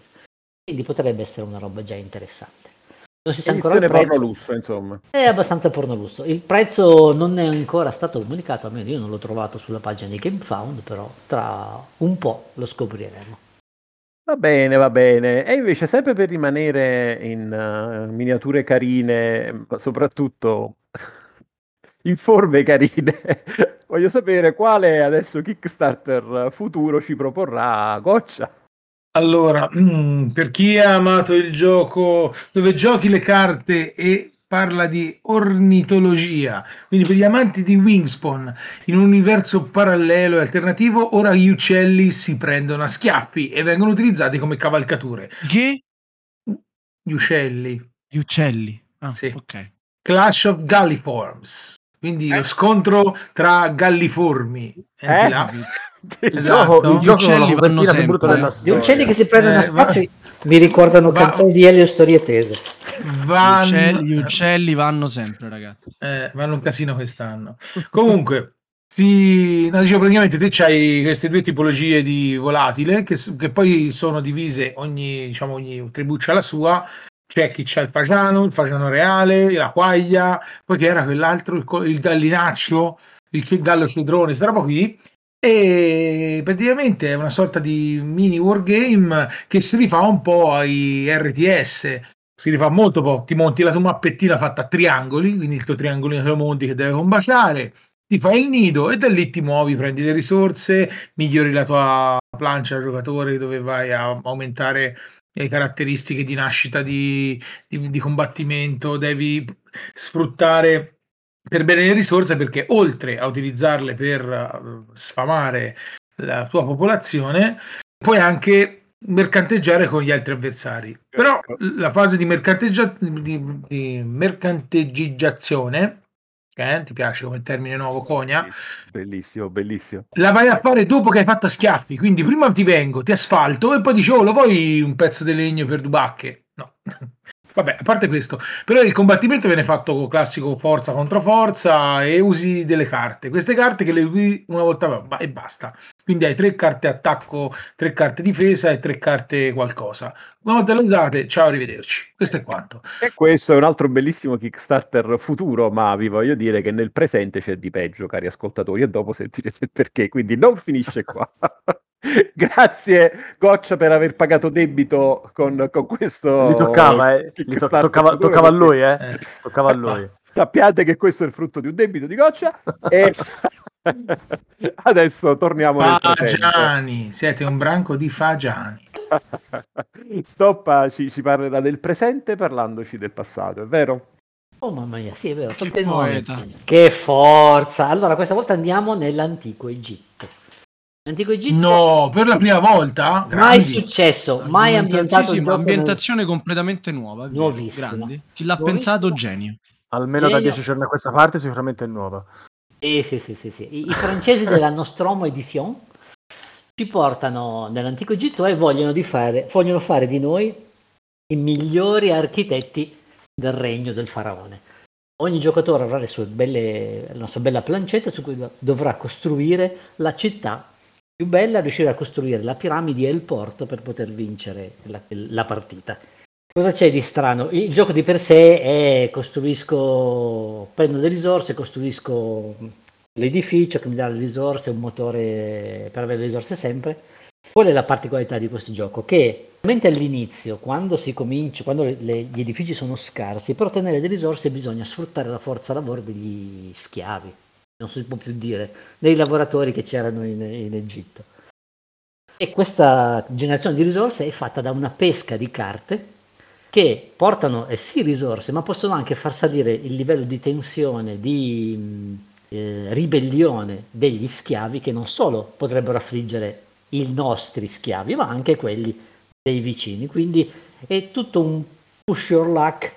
Quindi potrebbe essere una roba già interessante. Non si sa ancora il prezzo. porno lusso, insomma. È abbastanza porno lusso. Il prezzo non è ancora stato comunicato, almeno io non l'ho trovato sulla pagina di GameFound, però tra un po' lo scopriremo. Va bene, va bene. E invece, sempre per rimanere in uh, miniature carine, ma soprattutto in forme carine, voglio sapere quale adesso Kickstarter futuro ci proporrà Goccia. Allora, mm, per chi ha amato il gioco dove giochi le carte e parla di ornitologia, quindi per gli amanti di Wingspawn in un universo parallelo e alternativo, ora gli uccelli si prendono a schiaffi e vengono utilizzati come cavalcature. Che? Gli uccelli. Gli uccelli. Ah, sì. ok. Clash of Galliforms. Quindi eh? lo scontro tra galliformi. Eh? Il esatto. gioco, il gioco uccelli vanno sempre, Gli uccelli che si prendono eh, a spazi va... mi ricordano va... canzoni di Elio Storie Tese. Vanno... Gli, uccelli, gli, uccelli, vanno sempre, ragazzi. Eh, vanno un casino quest'anno. Comunque, si, no, dicevo, praticamente te c'hai queste due tipologie di volatile che, che poi sono divise, ogni, diciamo, ogni tribù c'ha la sua. C'è chi c'ha il fagiano, il fagiano reale, la quaglia, poi che era quell'altro, il, il gallinaccio, il gallo cedrone, questa roba qui. E praticamente è una sorta di mini wargame che si rifà un po' ai RTS, si rifà molto po', ti monti la tua mappettina fatta a triangoli, quindi il tuo triangolino te lo monti che deve combaciare, ti fai il nido e da lì ti muovi, prendi le risorse, migliori la tua plancia giocatore dove vai a aumentare le caratteristiche di nascita di, di, di combattimento, devi sfruttare per bene le risorse perché oltre a utilizzarle per eh, sfamare la tua popolazione, puoi anche mercanteggiare con gli altri avversari. Però ecco. la fase di, mercanteggia- di, di mercanteggiazione, eh, ti piace come termine nuovo, Conia? Bellissimo, bellissimo. La vai a fare dopo che hai fatto a schiaffi, quindi prima ti vengo, ti asfalto e poi dici, oh, lo vuoi un pezzo di legno per due bacche? No. Vabbè, a parte questo, però il combattimento viene fatto con classico forza contro forza e usi delle carte. Queste carte che le usi una volta e basta. Quindi hai tre carte attacco, tre carte difesa e tre carte qualcosa. Una volta le usate, ciao, arrivederci. Questo è quanto. E questo è un altro bellissimo Kickstarter futuro, ma vi voglio dire che nel presente c'è di peggio, cari ascoltatori, e dopo sentirete il perché, quindi non finisce qua. Grazie Goccia per aver pagato debito con, con questo. Gli toccava, eh. Gli to- toccava, toccava, a lui, eh. eh. Toccava a lui. Sappiate che questo è il frutto di un debito di Goccia. e adesso torniamo Fagiani, siete un branco di Fagiani. Stoppa ci, ci, parlerà del presente parlandoci del passato, è vero? Oh mamma mia, sì, è vero. Che, che forza! Allora, questa volta andiamo nell'antico Egitto. Antico Egitto. No, per la prima volta. Grandi. Mai successo, mai ambientato. Sì, sì, ambientazione completamente nuova. Nuovissima. Grandi. Chi l'ha Nuovissima. pensato, genio. Almeno genio. da dieci giorni a questa parte, sicuramente è nuova. Sì, sì, sì, sì, sì. I, I, francesi della Nostromo Edition ci portano nell'antico Egitto e vogliono, di fare, vogliono fare di noi i migliori architetti del regno del faraone. Ogni giocatore avrà belle, la sua bella plancetta su cui dovrà costruire la città più bella riuscire a costruire la piramide e il porto per poter vincere la, la partita. Cosa c'è di strano? Il gioco di per sé è costruisco, prendo delle risorse, costruisco l'edificio che mi dà le risorse, un motore per avere le risorse sempre. Qual è la particolarità di questo gioco? Che mentre all'inizio, quando si comincia, quando le, gli edifici sono scarsi, per ottenere delle risorse bisogna sfruttare la forza lavoro degli schiavi, non si può più dire, dei lavoratori che c'erano in, in Egitto. E questa generazione di risorse è fatta da una pesca di carte che portano eh sì risorse, ma possono anche far salire il livello di tensione, di eh, ribellione degli schiavi che non solo potrebbero affliggere i nostri schiavi, ma anche quelli dei vicini. Quindi è tutto un push your luck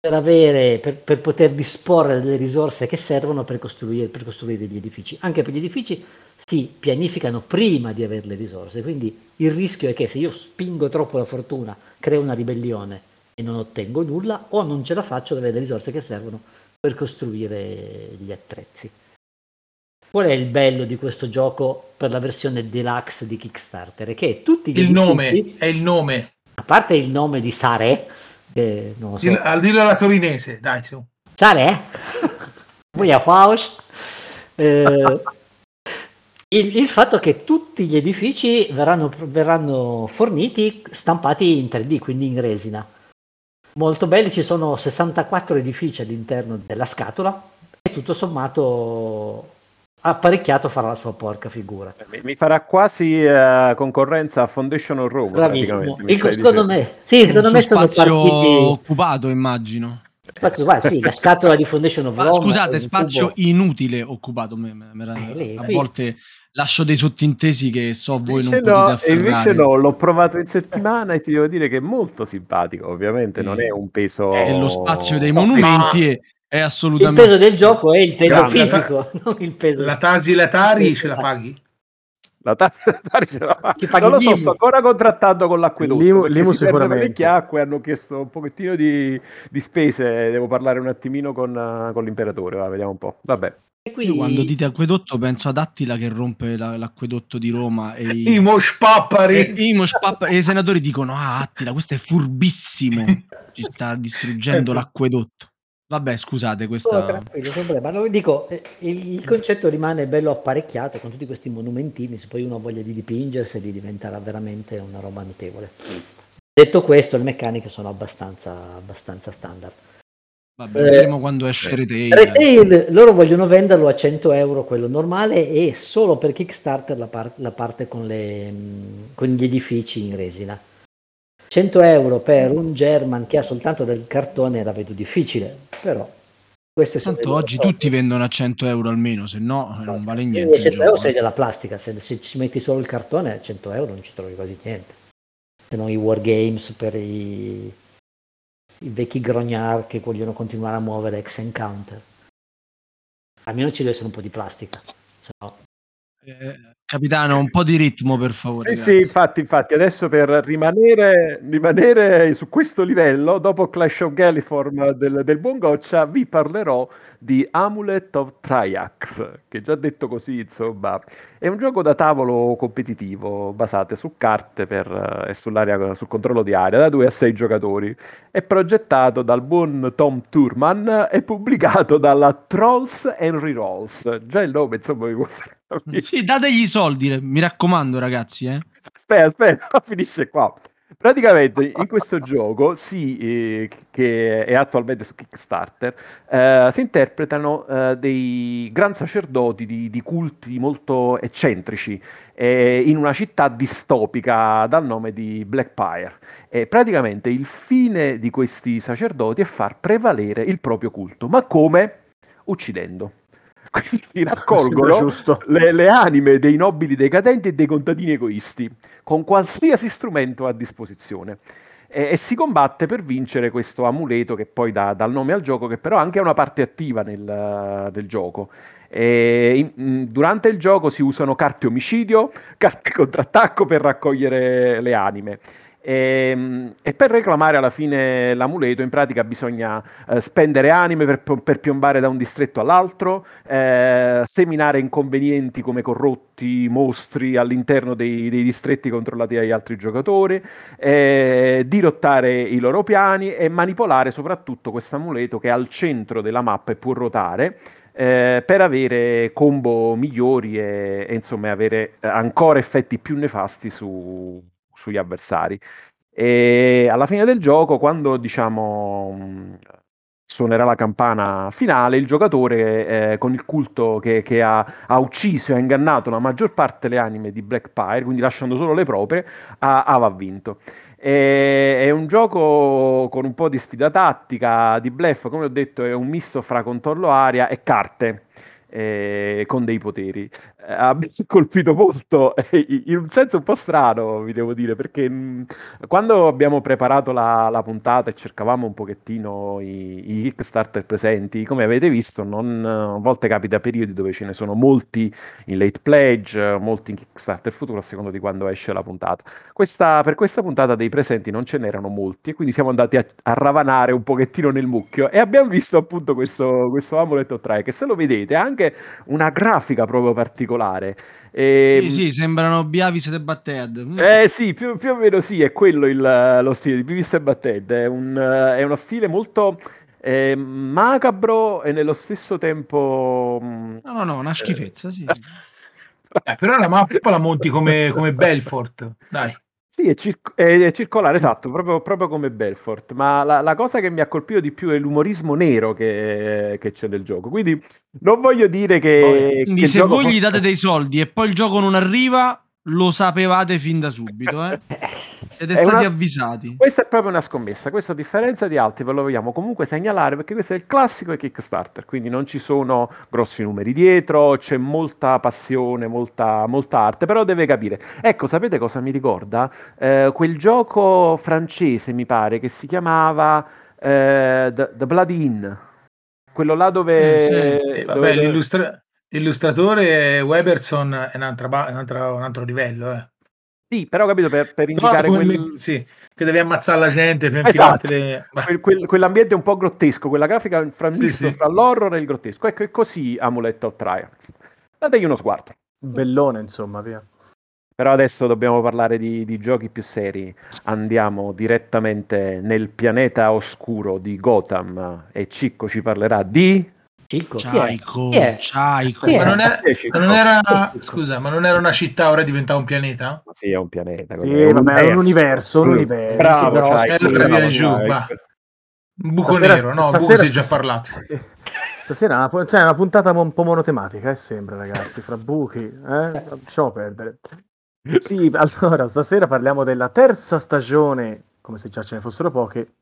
per, avere, per, per poter disporre delle risorse che servono per costruire, per costruire gli edifici. Anche per gli edifici si pianificano prima di avere le risorse, quindi il rischio è che se io spingo troppo la fortuna, creo una ribellione e non ottengo nulla o non ce la faccio ad avere le risorse che servono per costruire gli attrezzi. Qual è il bello di questo gioco per la versione deluxe di Kickstarter? È che tutti gli il nome è il nome. A parte il nome di Sare, che non so. Al dillo alla torinese, dai su. Sare? A Faust? Eh, il, il, fatto che tutti gli edifici verranno, verranno forniti stampati in 3D, quindi in resina molto belli, ci sono 64 edifici all'interno della scatola e tutto sommato apparecchiato farà la sua porca figura. Mi farà quasi uh, concorrenza a Foundation of Rome. Bravissimo. Il, secondo me, sì, secondo me sono partiti... occupato, immagino. Spazio, guarda, sì, la scatola di Foundation of Rome. Scusate, spazio cubo... inutile occupato. Me, me, me, eh, lì, a qui... volte lascio dei sottintesi che so voi invece non potete afferrare. Invece no, l'ho provato in settimana e ti devo dire che è molto simpatico, ovviamente sì. non è un peso... È lo spazio dei monumenti e è assolutamente... Il peso del gioco è il peso Grande. fisico, non il peso... La Tasi la Tari ce la paghi? La tassa ce la paghi? Non lo so, sto ancora contrattato con l'acquedotto. Limu, Limu sicuramente. acque hanno chiesto un pochettino di, di, spese, devo parlare un attimino con, con l'imperatore, va, vediamo un po'. Vabbè. Quindi... Io quando dite acquedotto penso ad Attila che rompe la, l'acquedotto di Roma e i, I mospappari e, i, mospappari, e i senatori dicono ah Attila questo è furbissimo. Ci sta distruggendo l'acquedotto. Vabbè scusate questa oh, tranquillo problema no, dico eh, il, il, concetto rimane bello apparecchiato con tutti questi monumentini se poi uno ha voglia di dipingerseli diventerà veramente una roba notevole. Detto questo le meccaniche sono abbastanza, abbastanza standard Vabbè, vedremo eh, quando esce Retail. Retail. Loro vogliono venderlo a 100 euro quello normale e solo per Kickstarter la, par- la parte con, le, con, gli edifici in resina. 100 euro per un German che ha soltanto del cartone la vedo difficile, però questo Tanto oggi soldi. tutti vendono a 100 euro almeno, se no, no non vale niente. 100 euro sei della plastica, se, se, ci metti solo il cartone a 100 euro non ci trovi quasi niente. Se non i wargames per i i vecchi grognard che vogliono continuare a muovere ex encounter. Almeno ci deve essere un po' di plastica, se no... eh, capitano, un po' di ritmo per favore. Sì, sì, infatti, infatti, adesso per rimanere, rimanere, su questo livello, dopo Clash of Galiform del, del buon Goccia, vi parlerò di Amulet of Triax, che già detto così, insomma, è un gioco da tavolo competitivo basato su carte per, e sull'area, sul controllo di area da 2 a 6 giocatori. È progettato dal buon Tom Turman e pubblicato dalla Trolls Henry Rolls. Già il nome, insomma, vi può fare Sì, dategli i soldi, mi raccomando, ragazzi. Eh. Aspetta, aspetta, finisce qua. Praticamente in questo gioco, sì, eh, che è attualmente su Kickstarter, eh, si interpretano eh, dei gran sacerdoti di, di culti molto eccentrici eh, in una città distopica dal nome di Blackpire. E praticamente il fine di questi sacerdoti è far prevalere il proprio culto, ma come? Uccidendo. Quindi raccolgono le, le, anime dei nobili decadenti e dei contadini egoisti, con qualsiasi strumento a disposizione. E, e si combatte per vincere questo amuleto che poi dà, dà il nome al gioco, che però anche una parte attiva nel, del gioco. In, durante il gioco si usano carte omicidio, carte contrattacco per raccogliere le anime E, ehm, e, per reclamare alla fine l'amuleto in pratica bisogna eh, spendere anime per, per, piombare da un distretto all'altro, eh, seminare inconvenienti come corrotti, mostri all'interno dei, dei distretti controllati dagli altri giocatori, eh, dirottare i loro piani e manipolare soprattutto questo amuleto che è al centro della mappa e può ruotare. Eh, per avere combo migliori e, e insomma avere ancora effetti più nefasti su, sugli avversari. E alla fine del gioco, quando diciamo suonerà la campana finale, il giocatore eh, con il culto che, che ha, ha, ucciso e ha ingannato la maggior parte delle anime di Blackpire, quindi lasciando solo le proprie, ha vinto. E, è un gioco con un po' di sfida tattica, di bluff, come ho detto, è un misto fra controllo aria e carte eh, con dei poteri. Eh, ha colpito molto eh, in un senso un po' strano, vi devo dire, perché mm, quando abbiamo preparato la, la, puntata e cercavamo un pochettino i, i Kickstarter presenti, come avete visto, non, a volte capita periodi dove ce ne sono molti in late pledge, molti in Kickstarter futuro, a seconda di quando esce la puntata. Questa, per questa puntata dei presenti non ce n'erano molti, quindi siamo andati a, a ravanare un pochettino nel mucchio e abbiamo visto appunto questo, questo Amulet of che se lo vedete ha anche una grafica proprio particolare. E... Sì, sì, sembrano Biavis e Batted. Mm. Eh sì, più, più, o meno sì, è quello il, lo stile di Biavis e Batted. È, un, è uno stile molto eh, macabro e nello stesso tempo... Mm, no, no, no, una schifezza, sì. sì. Eh, però la mappa la monti come, come Belfort, dai. Sì, è, circ- è, circolare, esatto, proprio, proprio come Belfort, ma la, la, cosa che mi ha colpito di più è l'umorismo nero che, che c'è nel gioco, quindi non voglio dire che... Quindi che se voi gli date dei soldi e poi il gioco non arriva, lo sapevate fin da subito, eh? Ed è, è stati una... avvisati. Questa è proprio una scommessa. Questo, a differenza di altri, ve lo vogliamo comunque segnalare perché questo è il classico Kickstarter. Quindi non ci sono grossi numeri dietro, c'è molta passione, molta, molta arte. Però deve capire. Ecco, sapete cosa mi ricorda? Eh, quel gioco francese, mi pare, che si chiamava eh, The, The Bloody Inn. Quello là dove. Eh, sì. Vabbè, dove... L'illustra... L'illustratore Weberson è, un'altra, un'altra, un altro livello. Eh. Sì, però capito per, per indicare no, quel... sì, che devi ammazzare la gente per esatto. le... quel, quel, quell'ambiente un po' grottesco, quella grafica fra, sì, sì. fra l'horror e il grottesco. Ecco, è così Amulet of Trials. Dategli uno sguardo. Bellone, insomma, via. Però adesso dobbiamo parlare di, di, giochi più seri. Andiamo direttamente nel pianeta oscuro di Gotham e Cicco ci parlerà di Cicco. Ciaico. Ciaico. Ma non era, ma non era scusa, ma non era una città, ora diventa un pianeta? Sì, è un pianeta. Sì, è un, è un universo, un universo. Bravo, però, Ciaico, bravo, giù, va. Un buco stasera, nero, no? Stasera, buco si è già parlato. Stasera è una, cioè, una puntata un po' monotematica, eh, sembra, ragazzi, fra buchi, eh? Lasciamo perdere. Sì, allora, stasera parliamo della terza stagione, come se già ce ne fossero poche,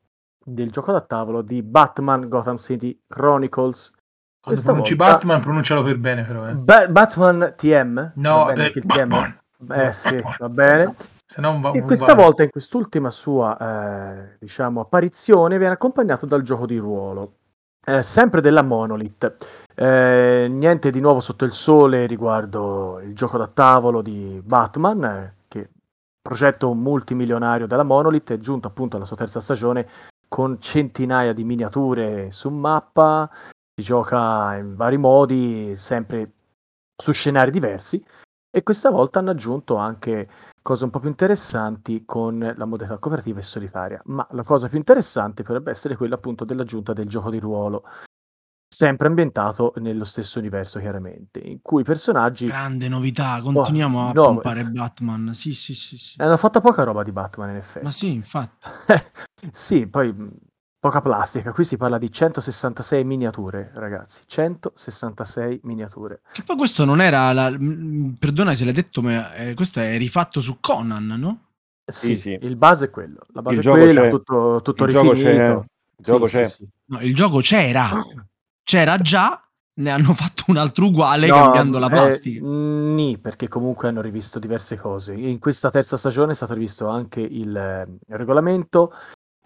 del gioco da tavolo di Batman Gotham City Chronicles quando pronunci volta... Batman, pronuncialo per bene, però. Eh. Ba- Batman TM? No, beh, il Batman. TM. Eh sì, va bene. Va, e questa vale. volta, in quest'ultima sua eh, diciamo, apparizione, viene accompagnato dal gioco di ruolo. Eh, sempre della Monolith. Eh, niente di nuovo sotto il sole riguardo il gioco da tavolo di Batman, eh, che progetto multimilionario della Monolith, è giunto appunto alla sua terza stagione con centinaia di miniature su mappa, si gioca in vari modi, sempre su scenari diversi e questa volta hanno aggiunto anche cose un po' più interessanti con la modalità cooperativa e solitaria, ma la cosa più interessante potrebbe essere quella appunto dell'aggiunta del gioco di ruolo, sempre ambientato nello stesso universo chiaramente, in cui i personaggi... Grande novità, continuiamo oh, a no, pompare Batman, sì sì sì, sì. Hanno fatto poca roba di Batman in effetti. Ma sì, infatti. sì, poi poca plastica. Qui si parla di 166 miniature, ragazzi. 166 miniature. Che poi questo non era. La... Perdona se l'hai detto, ma eh, questo è rifatto su Conan, no? Sì, sì, sì. il base è quello. La base il è quella, c'è. tutto, tutto il rifinito. Gioco c'è. Il gioco, c'è. Sì, no, il gioco c'era. C'era già. Ne hanno fatto un altro uguale no, cambiando la eh, plastica. Eh, nì, perché comunque hanno rivisto diverse cose. In questa terza stagione è stato rivisto anche il, eh, il regolamento,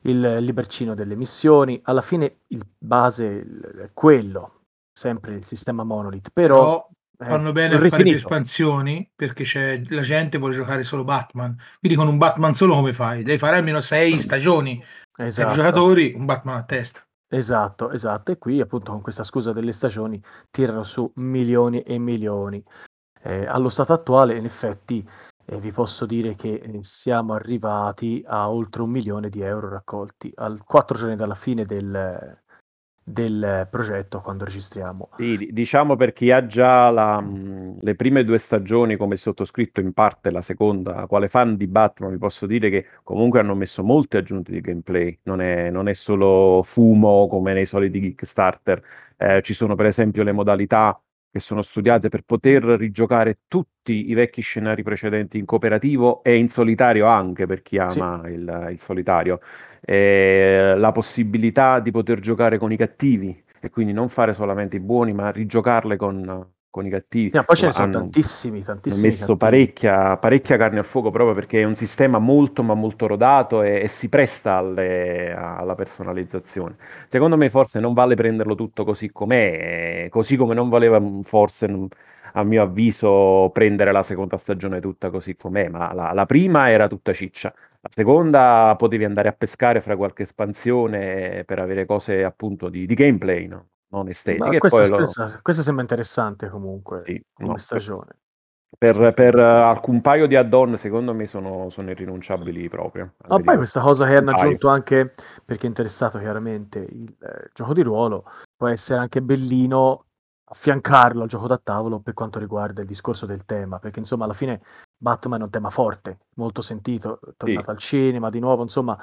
il libercino delle missioni, alla fine il base è quello, sempre il sistema monolith, però, fanno bene a fare più espansioni perché c'è, la gente vuole giocare solo Batman. Quindi con un Batman solo come fai? Devi fare almeno sei stagioni. Esatto. Sei giocatori, un Batman a testa. Esatto, esatto. E qui appunto con questa scusa delle stagioni tirano su milioni e milioni. Eh, allo stato attuale, in effetti, eh, vi posso dire che eh, siamo arrivati a oltre un milione di euro raccolti al quattro giorni dalla fine del, del progetto quando registriamo. Sì, diciamo per chi ha già la, le prime due stagioni come sottoscritto in parte la seconda, quale fan di Batman vi posso dire che comunque hanno messo molte aggiunte di gameplay, non è, non è solo fumo come nei soliti Kickstarter, eh, ci sono per esempio le modalità che sono studiate per poter rigiocare tutti i vecchi scenari precedenti in cooperativo e in solitario anche per chi ama sì. il, il, solitario. E la possibilità di poter giocare con i cattivi e quindi non fare solamente i buoni, ma rigiocarle con, con i cattivi. Sì, poi ce ne sono tantissimi, tantissimi. Hanno messo parecchia, parecchia, carne al fuoco proprio perché è un sistema molto ma molto rodato e, e si presta alle, alla personalizzazione. Secondo me forse non vale prenderlo tutto così com'è, così come non valeva mm, forse mm, a mio avviso prendere la seconda stagione tutta così com'è, ma la, la prima era tutta ciccia. La seconda potevi andare a pescare fra qualche espansione per avere cose appunto di, di gameplay, no? Non estetiche. Questa, lo... questa, questa, sembra interessante comunque sì, come no, stagione. Per, per uh, alcun paio di add-on, secondo me, sono, sono irrinunciabili proprio. Ma poi questa cosa che hanno aggiunto anche perché è interessato chiaramente il eh, gioco di ruolo, può essere anche bellino affiancarlo al gioco da tavolo per quanto riguarda il discorso del tema, perché insomma alla fine Batman è un tema forte, molto sentito, tornato sì. al cinema di nuovo, insomma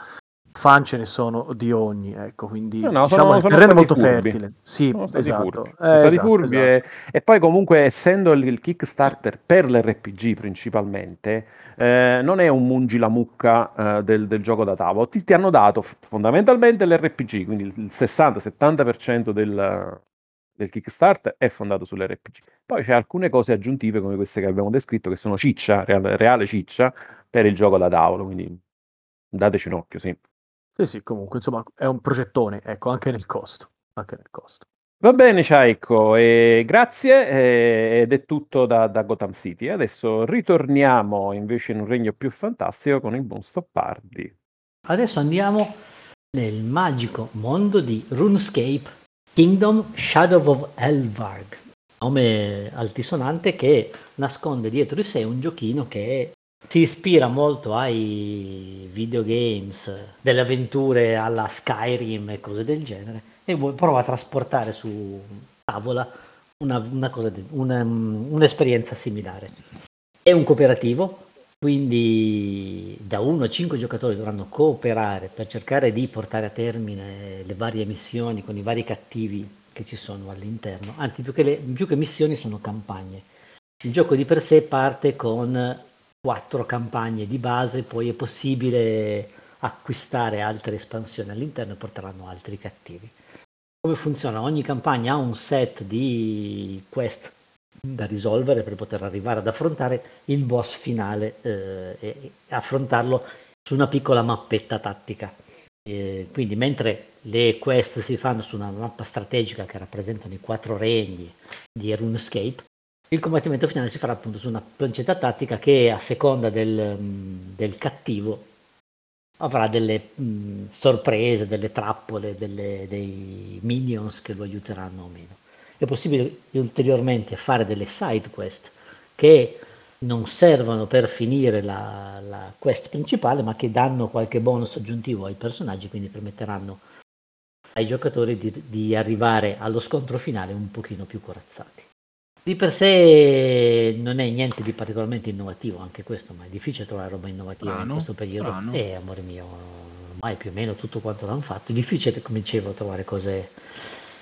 fan ce ne sono di ogni, ecco, quindi no, no, diciamo sono, il terreno è molto furbi. fertile. Sì, esatto. Furbi. Eh, esatto, furbi esatto. E, e, poi comunque essendo il, il Kickstarter per l'RPG principalmente, eh, non è un mungi la mucca eh, del, del, gioco da tavolo, ti, ti, hanno dato fondamentalmente l'RPG, quindi il 60-70% del, del Kickstarter è fondato sull'RPG. Poi c'è alcune cose aggiuntive come queste che abbiamo descritto che sono ciccia, reale, reale ciccia per il gioco da tavolo, quindi dateci un occhio, sì. Sì, sì, comunque, insomma, è un progettone, ecco, anche nel costo. Anche nel costo. Va bene, Ciaicco, e grazie, eh, ed è tutto da, da, Gotham City. Adesso ritorniamo invece in un regno più fantastico con il buon Stoppardi. Adesso andiamo nel magico mondo di RuneScape Kingdom Shadow of Elvarg, nome altisonante che nasconde dietro di sé un giochino che si ispira molto ai videogames, delle avventure alla Skyrim e cose del genere e prova a trasportare su tavola una, una cosa una, un'esperienza similare. È un cooperativo, quindi da 1 a 5 giocatori dovranno cooperare per cercare di portare a termine le varie missioni con i vari cattivi che ci sono all'interno, anzi più che, le, più che missioni sono campagne. Il gioco di per sé parte con quattro campagne di base, poi è possibile acquistare altre espansioni all'interno e porteranno altri cattivi. Come funziona? Ogni campagna ha un set di quest da risolvere per poter arrivare ad affrontare il boss finale eh, e affrontarlo su una piccola mappetta tattica. E quindi mentre le quest si fanno su una mappa strategica che rappresentano i quattro regni di RuneScape, il combattimento finale si farà appunto su una plancetta tattica che a seconda del, mm, del cattivo avrà delle mh, mm, sorprese, delle trappole, delle, dei minions che lo aiuteranno o meno. È possibile ulteriormente fare delle side quest che non servono per finire la, la quest principale, ma che danno qualche bonus aggiuntivo ai personaggi, quindi permetteranno ai giocatori di, di arrivare allo scontro finale un pochino più corazzati. Di per sé non è niente di particolarmente innovativo, anche questo, ma è difficile trovare roba innovativa strano, in questo periodo. E eh, amore mio, ormai più o meno tutto quanto l'hanno fatto. È difficile, come dicevo, trovare cose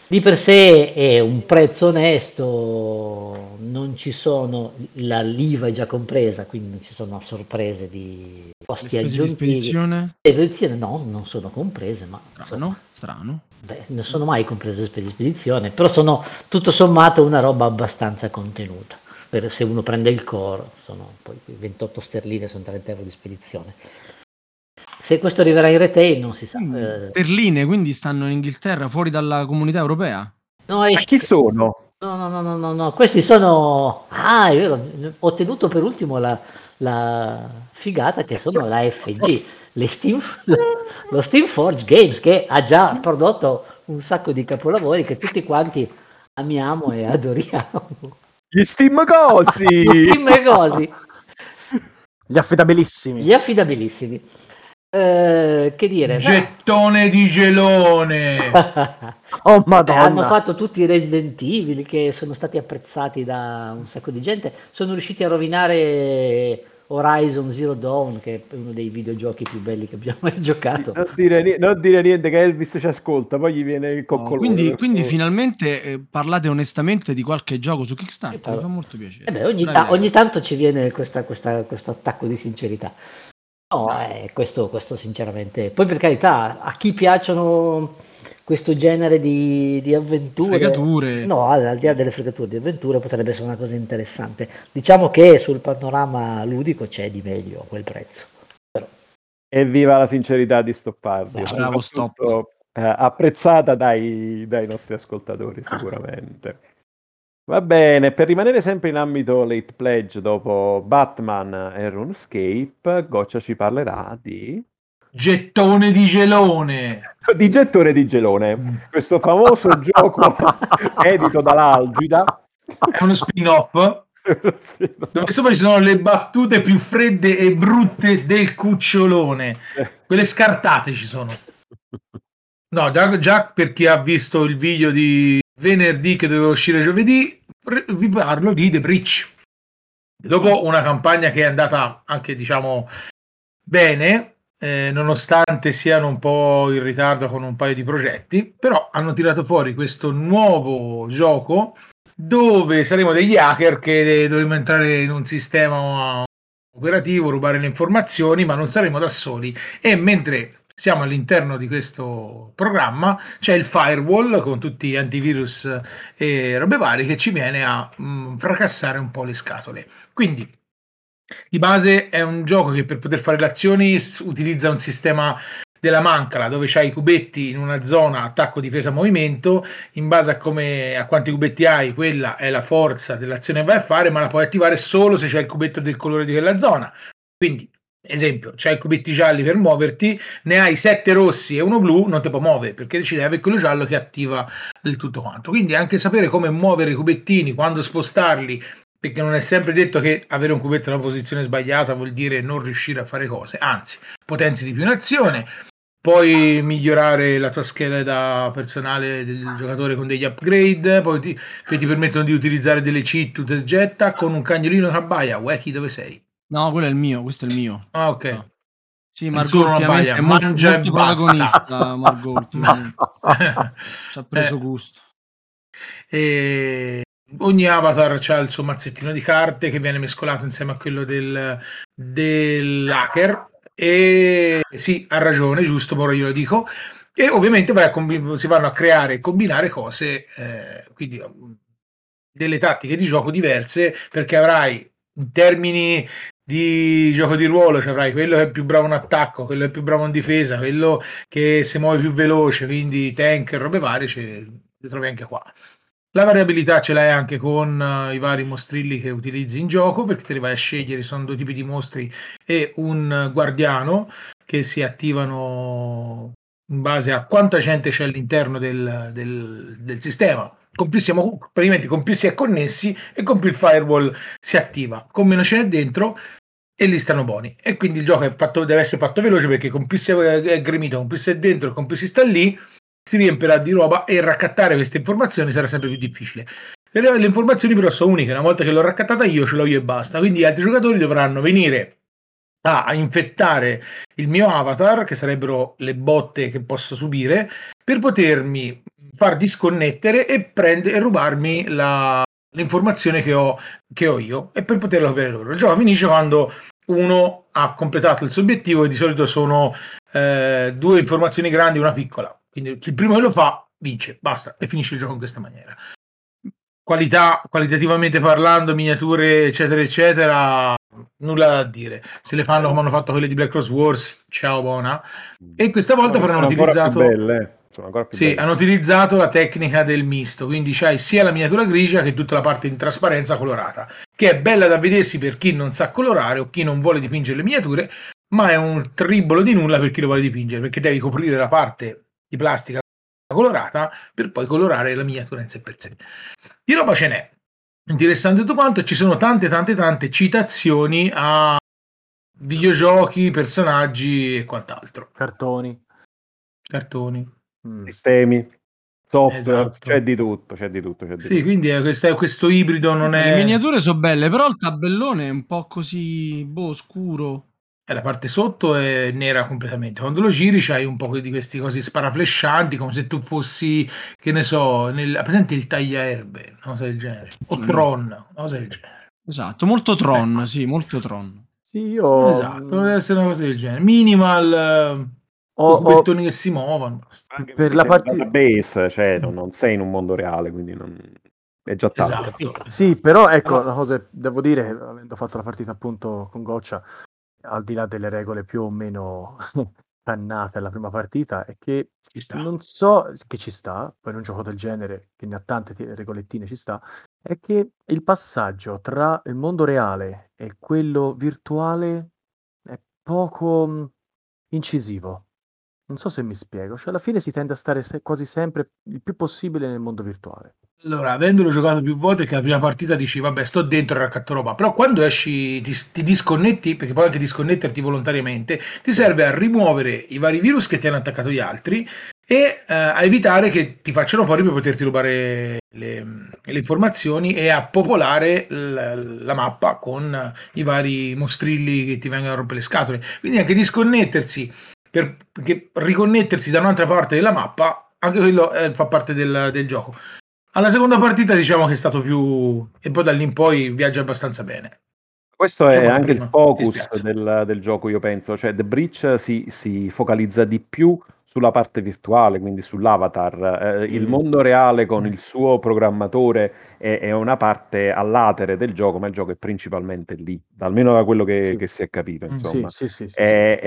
di per sé è un prezzo onesto, non ci sono, la, l'IVA è già compresa, quindi non ci sono sorprese di costi aggiuntivi. Di spedizione? Le no, non sono comprese, ma... Strano, strano. Beh, non sono mai comprese per di spedizione, però sono tutto sommato una roba abbastanza contenuta. Per, se uno prende il core, sono poi 28 sterline, sono 30 euro di spedizione. Se questo arriverà in retail non si sa. Eh. Sterline, quindi stanno in Inghilterra, fuori dalla comunità europea? No, è... Ma chi sono? No, no, no, no, no, no, questi sono... Ah, è vero, ho tenuto per ultimo la, la figata che sono la FG, le Steam, lo Steam Forge Games che ha già prodotto un sacco di capolavori che tutti quanti amiamo e adoriamo. Gli Steam Cosi! Gli Steam Cosi! Gli affidabilissimi. Gli affidabilissimi. Eh, che dire? Gettone beh. di gelone. oh madonna. hanno fatto tutti i Resident Evil che sono stati apprezzati da un sacco di gente. Sono riusciti a rovinare Horizon Zero Dawn, che è uno dei videogiochi più belli che abbiamo mai giocato. Non dire, non dire niente che Elvis ci ascolta, poi gli viene il coccolo. No, quindi, quindi finalmente eh, parlate onestamente di qualche gioco su Kickstarter, mi fa molto piacere. Eh beh, ogni, ta- ogni, tanto ci viene questa, questa, questo attacco di sincerità. No, eh, questo, questo sinceramente. Poi per carità, a chi piacciono questo genere di, di avventure. Fregature. No, al, al, di là delle fregature di avventure potrebbe essere una cosa interessante. Diciamo che sul panorama ludico c'è di meglio a quel prezzo. Però. Evviva la sincerità di Stoppardi. Bravo Stop. Eh, apprezzata dai, dai nostri ascoltatori sicuramente. Va bene, per rimanere sempre in ambito late pledge dopo Batman e RuneScape, Goccia ci parlerà di Gettone di gelone. Di gettone di gelone. Questo famoso gioco edito dall'Algida. È uno spin-off dove sopra ci sono le battute più fredde e brutte del cucciolone. Quelle scartate ci sono. No, già, già per chi ha visto il video di venerdì che doveva uscire giovedì, vi parlo di The Breach. Dopo una campagna che è andata anche, diciamo, bene, eh, nonostante siano un po' in ritardo con un paio di progetti, però hanno tirato fuori questo nuovo gioco dove saremo degli hacker che dovremo entrare in un sistema operativo, rubare le informazioni, ma non saremo da soli. E mentre siamo all'interno di questo programma, c'è il firewall con tutti gli antivirus e robe varie che ci viene a mh, mm, fracassare un po' le scatole. Quindi di base è un gioco che per poter fare le azioni utilizza un sistema della mancala dove c'hai i cubetti in una zona attacco difesa movimento in base a, come, a quanti cubetti hai quella è la forza dell'azione che vai a fare ma la puoi attivare solo se c'è il cubetto del colore di quella zona quindi esempio c'hai i cubetti gialli per muoverti ne hai sette rossi e uno blu non ti può muovere perché ci deve avere quello giallo che attiva il tutto quanto quindi anche sapere come muovere i cubettini quando spostarli perché non è sempre detto che avere un cubetto in una posizione sbagliata vuol dire non riuscire a fare cose, anzi, potenzi di più in azione, puoi migliorare la tua scheda da personale del giocatore con degli upgrade ti, che ti permettono di utilizzare delle cheat to getta con un cagnolino che abbaia. Wacky, dove sei? No, quello è il mio, questo è il mio. Ah, ok. No. Sì, Margot ultimamente è molto, molto protagonista, Margot ultimamente. Ci ha preso eh. gusto. E ogni avatar ha il suo mazzettino di carte che viene mescolato insieme a quello del, dell'hacker e sì, ha ragione, giusto, ora io lo dico. E ovviamente combi- si vanno a creare e combinare cose, eh, quindi delle tattiche di gioco diverse, perché avrai in termini di gioco di ruolo, cioè avrai quello che è più bravo in attacco, quello che è più bravo in difesa, quello che si muove più veloce, quindi tank e robe varie, ce le trovi anche qua. La variabilità ce l'hai anche con uh, i vari mostrilli che utilizzi in gioco, perché te li vai a scegliere, sono due tipi di mostri e un guardiano che si attivano in base a quanta gente c'è all'interno del, del, del sistema. Con più siamo praticamente con più si è connessi e con più il firewall si attiva. Con meno ce n'è dentro e lì stanno buoni. E quindi il gioco fatto, deve essere fatto veloce perché con più si è gremito, con più si è dentro, con più si sta lì, si riempirà di roba e raccattare queste informazioni sarà sempre più difficile. Le, le informazioni però sono uniche, una volta che l'ho raccattata io ce l'ho io e basta, quindi gli altri giocatori dovranno venire a infettare il mio avatar, che sarebbero le botte che posso subire, per potermi far disconnettere e, prendere, e rubarmi la, l'informazione che ho, che ho io e per poterla avere loro. Il gioco finisce quando uno ha completato il suo obiettivo e di solito sono eh, due informazioni grandi e una piccola. Quindi il primo che lo fa vince, basta, e finisce il gioco in questa maniera. Qualità, qualitativamente parlando, miniature, eccetera, eccetera, nulla da dire. Se le fanno come hanno fatto quelle di Black Cross Wars, ciao buona. E questa volta però hanno utilizzato... sono ancora più Sì, belli. hanno utilizzato la tecnica del misto, quindi c'hai sia la miniatura grigia che tutta la parte in trasparenza colorata, che è bella da vedersi per chi non sa colorare o chi non vuole dipingere le miniature, ma è un tribolo di nulla per chi lo vuole dipingere, perché devi coprire la parte di plastica colorata per poi colorare la miniatura in sé per sé. Di roba ce n'è. Interessante tutto quanto, ci sono tante tante tante citazioni a videogiochi, personaggi e quant'altro. Cartoni. Cartoni. Mm. Sistemi, software, Esatto. c'è di tutto, c'è di tutto. C'è di Sì, tutto. quindi è questo, questo ibrido non Le è... miniature sono belle, però il tabellone è un po' così, boh, scuro. E la parte sotto è nera completamente. Quando lo giri c'hai un po' di questi cosi sparaflescianti, come se tu fossi, che ne so, nel, presente il tagliaerbe, una cosa del genere. O Mm. Tron, una cosa del genere. Esatto, molto Tron, Ecco. sì, molto Tron. Sì, io Esatto, deve essere una cosa del genere. Minimal, ho- ho- cubettoni che si muovono. per la partita- database, cioè non, non sei in un mondo reale, quindi non... è già tanto. Esatto. Sì, però ecco, Però- una cosa devo dire, avendo fatto la partita appunto con Goccia, al di là delle regole più o meno pannate alla prima partita, è che non so che ci sta, poi in un gioco del genere, che ne ha tante ti- regolettine, ci sta, è che il passaggio tra il mondo reale e quello virtuale è poco incisivo. Non so se mi spiego, cioè alla fine si tende a stare se- quasi sempre il più possibile nel mondo virtuale. Allora, avendolo giocato più volte, che la prima partita dici, vabbè, sto dentro raccatto roba, però quando esci ti, ti disconnetti, perché poi anche disconnetterti volontariamente, ti serve a rimuovere i vari virus che ti hanno attaccato gli altri e eh, a evitare che ti facciano fuori per poterti rubare le, le informazioni e a popolare l- la mappa con i vari mostrilli che ti vengono a rompere le scatole. Quindi anche disconnettersi, per, perché riconnettersi da un'altra parte della mappa, anche quello eh, fa parte del- del gioco. Alla seconda partita diciamo che è stato più... e poi da lì in poi viaggia abbastanza bene. Questo è anche il prima, focus dispiace. del, del gioco, io penso. Cioè, The Breach si, si focalizza di più sulla parte virtuale, quindi sull'avatar. Eh, Sì. Il mondo reale con il suo programmatore è, è una parte all'atere del gioco, ma il gioco è principalmente lì, almeno da quello che, Sì. che si è capito. Mm, Insomma. Sì, sì, sì, sì, sì. E,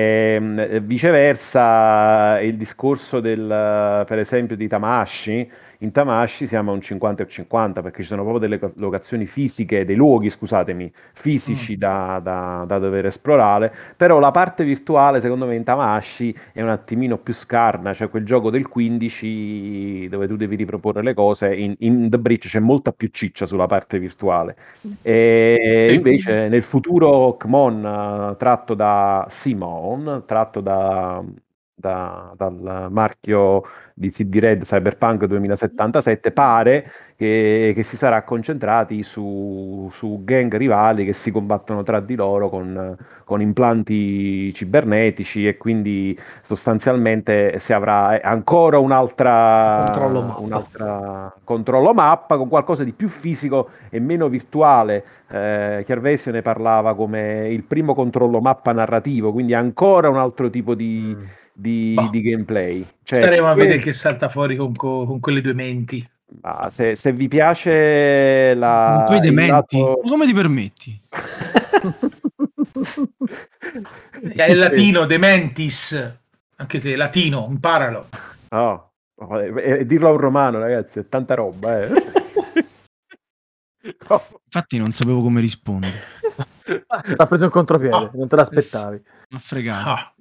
e, viceversa, il discorso del, per esempio, di Tamashi, in Tamashi siamo a un 50 e 50 perché ci sono proprio delle locazioni fisiche, dei luoghi, scusatemi, fisici da, da- da dover esplorare, però la parte virtuale secondo me in Tamashi è un attimino più scarna, cioè quel gioco del 15 dove tu devi riproporre le cose, in, in The Breach c'è molta più ciccia sulla parte virtuale. E invece nel futuro Kmon, tratto da Simon, tratto da, da- dal marchio di CD Red Cyberpunk 2077, pare che, che si sarà concentrati su, su gang rivali che si combattono tra di loro con, con implanti cibernetici e quindi sostanzialmente si avrà eh, ancora un'altra Controllo mappa. un'altra controllo mappa con qualcosa di più fisico e meno virtuale. Eh, Chiarvesio ne parlava come il primo controllo mappa narrativo, quindi ancora un altro tipo di, Mm. Di- Boh. di gameplay. Cioè, Staremo a vedere che salta fuori con, co- con quelle due menti. ma se, se vi piace la, Con quei il dementi. lato- Ma come ti permetti? È il latino, Dementis. Anche te, latino, imparalo. No, e- e dirlo a un romano, ragazzi, è tanta roba. Eh. No. Infatti non sapevo come rispondere. Ha preso un contropiede, Ah. non te l'aspettavi. Mi ha fregato.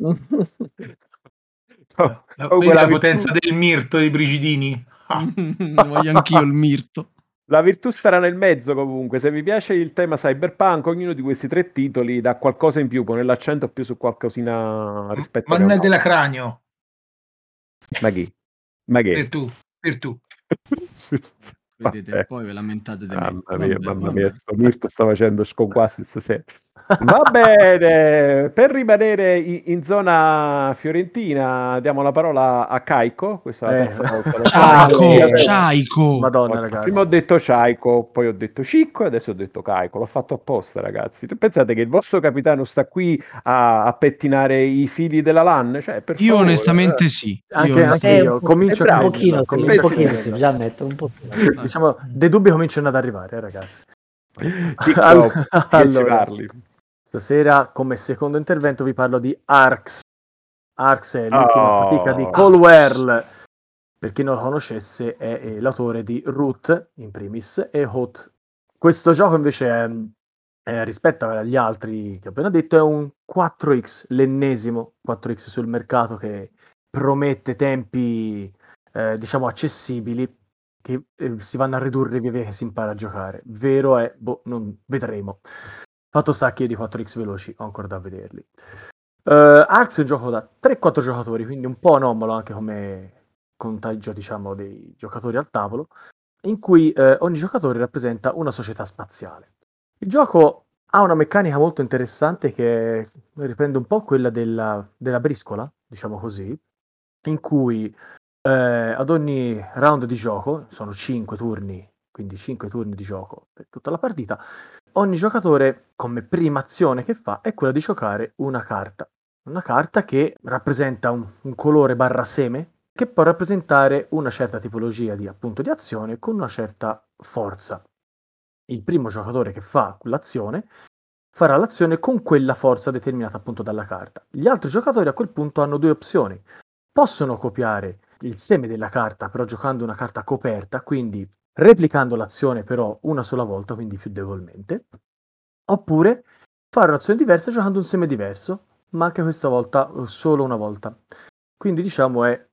No. la, virtù- potenza del mirto dei Brigidini. Ah, Voglio anch'io il mirto. La virtù starà nel mezzo comunque, se vi piace il tema cyberpunk, ognuno di questi tre titoli dà qualcosa in più, pone l'accento più su qualcosina rispetto ma a non è della cranio. Ma chi? Ma che? Virtù, virtù. Vedete, Vabbè. poi ve lamentate di me. Mamma mia, Vabbè, mamma vabbè. mia, sto Mirto sta facendo sconquassi stasera. Va bene, per rimanere in, in zona fiorentina diamo la parola a Caico, questa è la Eh. terza volta. Ciao. Ciaico, Ciaico. Madonna, Ho- ragazzi. Prima ho detto Ciaico, poi ho detto Cicco e adesso ho detto Caico. L'ho fatto apposta, ragazzi. Pensate che il vostro capitano sta qui a, a pettinare i fili della LAN? Cioè, per Io favore, onestamente eh. sì. Anche, Io anche io un po'- comincio bravo, un pochino, un pochino, sì, già ammetto, un pochino. diciamo, dei dubbi cominciano ad arrivare, eh, ragazzi. Cicco, All- che ci allora, parli? Stasera come secondo intervento vi parlo di Arx. Arx è l'ultima Oh. fatica di Colwell, per chi non lo conoscesse, è, è l'autore di Root in primis e Hot. Questo gioco invece è, è, rispetto agli altri che ho appena detto è un 4X, l'ennesimo 4X sul mercato che promette tempi eh, diciamo accessibili che eh, si vanno a ridurre via via che si impara a giocare. Vero è, boh, non vedremo. Fatto sta che io di 4X veloci ho ancora da vederli. Uh, Arx è un gioco da 3-4 giocatori, quindi un po' anomalo anche come contagio diciamo, dei giocatori al tavolo, in cui eh, ogni giocatore rappresenta una società spaziale. Il gioco ha una meccanica molto interessante che riprende un po' quella della, della briscola, diciamo così, in cui eh, ad ogni round di gioco, sono 5 turni, quindi 5 turni di gioco per tutta la partita, ogni giocatore come prima azione che fa è quella di giocare una carta. Una carta che rappresenta un, un colore barra seme che può rappresentare una certa tipologia di, appunto, di azione con una certa forza. Il primo giocatore che fa l'azione farà l'azione con quella forza determinata appunto dalla carta. Gli altri giocatori a quel punto hanno due opzioni. Possono copiare il seme della carta però giocando una carta coperta, quindi replicando l'azione però una sola volta, quindi più debolmente, oppure fare un'azione diversa giocando un seme diverso, ma anche questa volta eh, solo una volta. Quindi diciamo è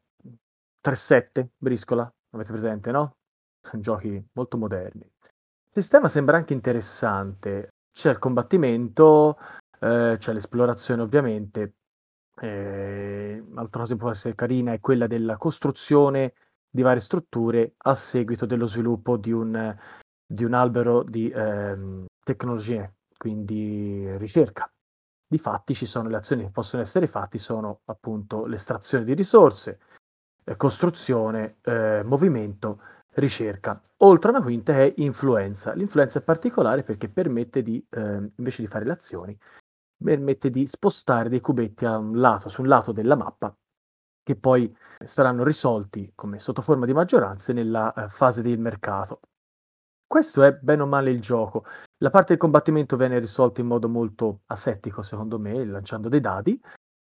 3-7, briscola, avete presente, no? Sono giochi molto moderni. Il sistema sembra anche interessante, c'è il combattimento, eh, c'è l'esplorazione ovviamente, eh, altra cosa che può essere carina è quella della costruzione di varie strutture a seguito dello sviluppo di un, di un albero di eh, tecnologie, quindi ricerca. Difatti ci sono le azioni che possono essere fatte, sono appunto l'estrazione di risorse, eh, costruzione, eh, movimento, ricerca. Oltre a una quinta è influenza. L'influenza è particolare perché permette di, eh, invece di fare le azioni, permette di spostare dei cubetti a un lato, su un lato della mappa, che poi saranno risolti come sotto forma di maggioranze nella eh, fase del mercato. Questo è bene o male il gioco. La parte del combattimento viene risolta in modo molto asettico, secondo me, lanciando dei dadi,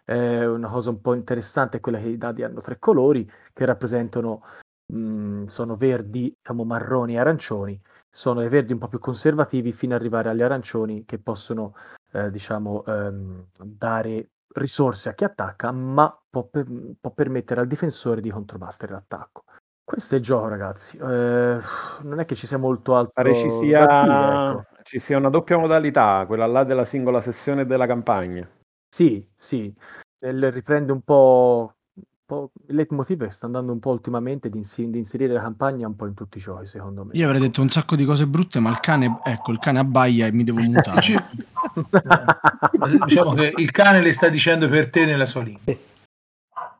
eh, una cosa un po' interessante è quella che i dadi hanno tre colori che rappresentano, mh, mhmm, sono verdi, diciamo marroni e arancioni. Sono i verdi un po' più conservativi fino ad arrivare agli arancioni che possono, eh, diciamo, ehm, dare risorse a chi attacca, ma può, per- può permettere al difensore di controbattere l'attacco. Questo è il gioco, ragazzi. Eh, non è che ci sia molto altro Pare ci sia, dire, ecco. ci sia una doppia modalità, quella là della singola sessione della campagna. Sì, sì, riprende un po' po' il leitmotiv che sta andando un po' ultimamente di, insi- di inserire la campagna un po' in tutti i giochi, secondo me. Io avrei detto un sacco di cose brutte, ma il cane, ecco, il cane abbaia e mi devo mutare. diciamo che il cane le sta dicendo per te nella sua lingua.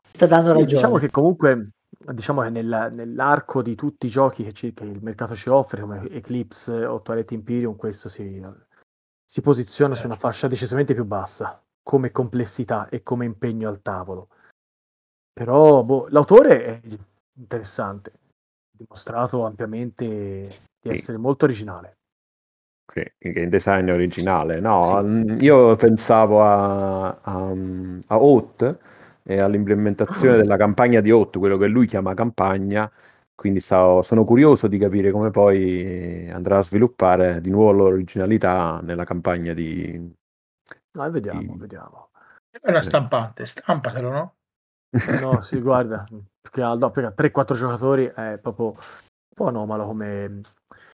Sta dando ragione. diciamo che comunque diciamo che nella- nell'arco di tutti i giochi che, ci- che il mercato ci offre, come Eclipse o Twilight Imperium, questo si, si posiziona su una fascia decisamente più bassa come complessità e come impegno al tavolo. Però boh, l'autore è interessante, ha dimostrato ampiamente di Sì. essere molto originale. Sì, il game design è originale. No, Sì. io pensavo a, a, a Oat e all'implementazione della campagna di Oat, quello che lui chiama campagna. Quindi stavo- sono curioso di capire come poi andrà a sviluppare di nuovo l'originalità nella campagna di... No, e vediamo, di- vediamo. È una stampante, stampatelo, no? No, sì, guarda, perché al no, perché a 3-4 giocatori è proprio un po' anomalo come,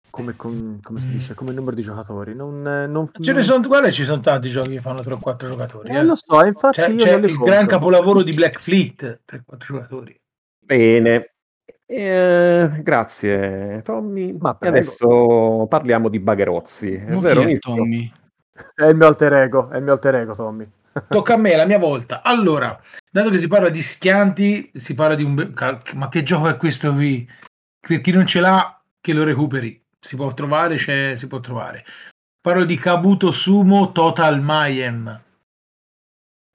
come, com- come si dice, come numero di giocatori. Non, non, Ce ne non- sono, guarda, ci sono tanti giochi che fanno 3 o 4 giocatori. Eh, eh. lo so, infatti C'è, io c'è il compro. gran capolavoro di Black Fleet, 3-4 giocatori. Bene. Eh, grazie Tommy. Ma E adesso parliamo di Bagherozzi. È vero, è? Tommy? È il mio alter ego, è il mio alter ego, Tommy. Tocca a me, la mia volta. Allora, dato che si parla di schianti, si parla di un... Ma che gioco è questo qui? Per chi non ce l'ha, che lo recuperi. Si può trovare, c'è, si può trovare. Parlo di Kabuto Sumo Total Mayhem.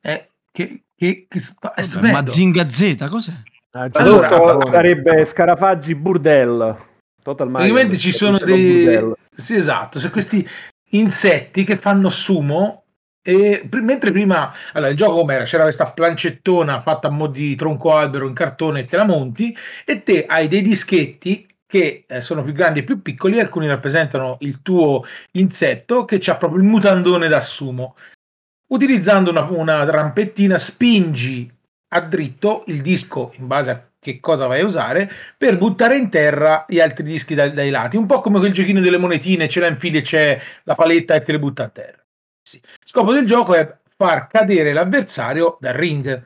Eh, che, che, che è stupendo. Mazinga Z, cos'è? Eh, Allora, Giappone. sarebbe Scarafaggi Burdel. Total Mayhem, Praticamente ci sono Burdel. dei... Sì, esatto, sono questi insetti che fanno sumo E, mentre prima allora, il gioco com'era? C'era questa plancettona fatta a mo' di tronco albero in cartone e te la monti e te hai dei dischetti che eh, sono più grandi e più piccoli, alcuni rappresentano il tuo insetto che ha proprio il mutandone da sumo. Utilizzando una, una rampettina spingi a dritto il disco in base a che cosa vai a usare per buttare in terra gli altri dischi dai, dai lati, un po' come quel giochino delle monetine, ce la infili e c'è la paletta e te le butta a terra. Il scopo del gioco è far cadere l'avversario dal ring.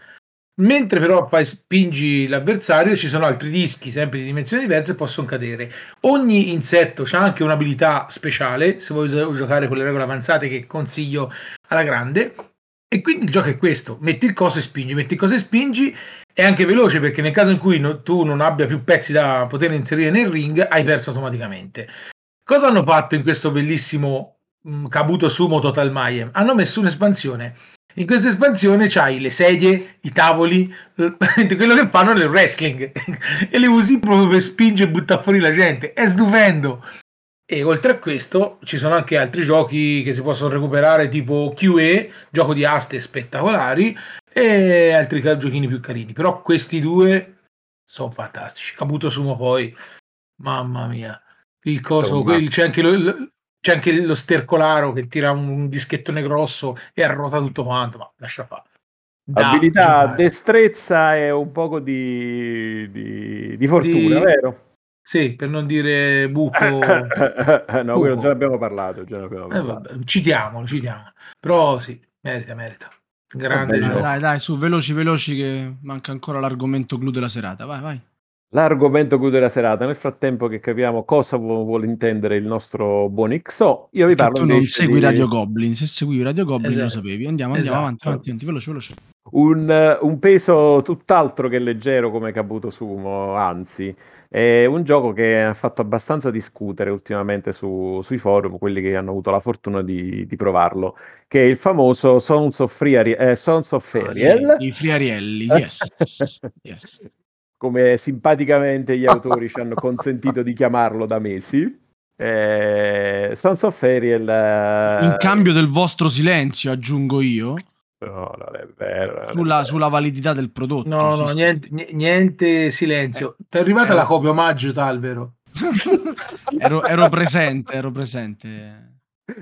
Mentre però poi spingi l'avversario, ci sono altri dischi, sempre di dimensioni diverse, possono cadere. Ogni insetto ha anche un'abilità speciale, se vuoi giocare con le regole avanzate che consiglio alla grande. E quindi il gioco è questo: metti il coso e spingi, metti il coso e spingi. È anche veloce perché nel caso in cui no, tu non abbia più pezzi da poter inserire nel ring, hai perso automaticamente. Cosa hanno fatto in questo bellissimo Mm, Kabuto Sumo Total Mayhem hanno messo un'espansione in questa espansione c'hai le sedie, i tavoli, quello che fanno nel wrestling e le usi proprio per spingere e buttare fuori la gente. È stupendo. E oltre a questo ci sono anche altri giochi che si possono recuperare tipo QE, gioco di aste spettacolari e altri giochini più carini. Però questi due sono fantastici. Kabuto Sumo poi, mamma mia. Il coso, c'è anche lo, c'è anche lo stercolaro che tira un dischettone grosso e arrota tutto quanto, ma lascia fare. Da Abilità, giocare. destrezza e un poco di, di, di fortuna, di... vero? Sì, per non dire buco. no, quello già abbiamo parlato. Già abbiamo parlato. Eh, vabbè, citiamolo, citiamolo. Però sì, merita, merita. Grande vabbè, Dai, dai, su, veloci, veloci che manca ancora l'argomento clou della serata. Vai, vai l'argomento clou della serata. Nel frattempo che capiamo cosa vuole intendere il nostro buon XO, io vi parlo tu non segui di... Radio Goblin, se seguivi Radio Goblin esatto. lo sapevi. Andiamo, andiamo esatto. avanti, avanti, avanti, veloce, veloce. Un, un, peso tutt'altro che leggero come Kabuto Sumo, anzi, è un gioco che ha fatto abbastanza discutere ultimamente su, sui forum, quelli che hanno avuto la fortuna di, di provarlo, che è il famoso Sons of, Free, eh, Sons of Ariel. I Friarielli, yes. yes come simpaticamente gli autori ci hanno consentito di chiamarlo da mesi. Eh, Sons of Ariel. Eh... In cambio del vostro silenzio, aggiungo io. No, non è vero. Sulla, è vero. sulla validità del prodotto. No, no, niente, niente, silenzio. Eh, Ti è arrivata eh, la copia omaggio, Talvero? ero, ero presente, ero presente.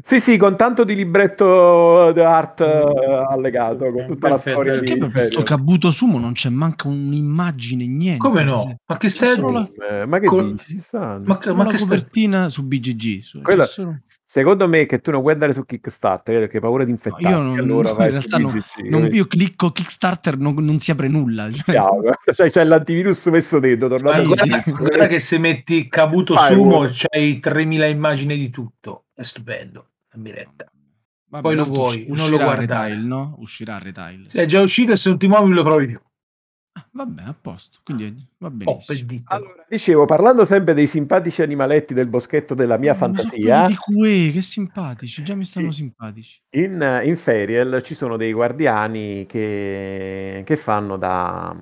Sì, sì, con tanto di libretto d'art uh, allegato, con tutta Perfetto. la storia Perché di per questo Kabuto Sumo non c'è manca un'immagine, niente. Come no? Ma che stai la... eh, Ma che con... dici? Ma, ma che copertina sta... su BGG. Su... Quella, solo... Secondo me che tu non puoi andare su Kickstarter perché hai paura di infettarti, no, io non, allora vai in realtà non, non, io clicco Kickstarter non, non si apre nulla. Cioè, cioè, c'è l'antivirus messo dentro. Guarda, guarda che se metti Kabuto Fai Sumo c'hai 3000 immagini di tutto è stupendo. Ambiretta. Vabbè, Poi lo vuoi, non lo guardare. Retail, no? Uscirà a retail. Se è già uscito e se non ti muovi lo trovi più. Ah, vabbè, a posto. Quindi va benissimo. Oh, allora, dicevo, parlando sempre dei simpatici animaletti del boschetto della mia oh, fantasia. Di cui, che simpatici, già mi stanno in, simpatici. In, in Feriel ci sono dei guardiani che, che fanno da,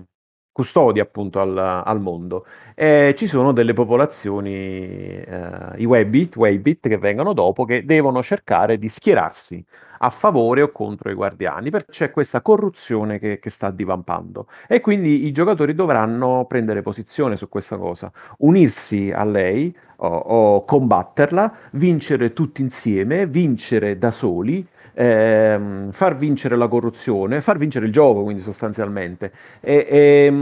custodi appunto al, al mondo. E ci sono delle popolazioni, eh, i Webbit, Webbit che vengono dopo, che devono cercare di schierarsi a favore o contro i guardiani, perché c'è questa corruzione che, che, sta divampando. E quindi i giocatori dovranno prendere posizione su questa cosa, unirsi a lei o, o combatterla, vincere tutti insieme, vincere da soli ehm, far vincere la corruzione, far vincere il gioco, quindi sostanzialmente. E, e, ehm,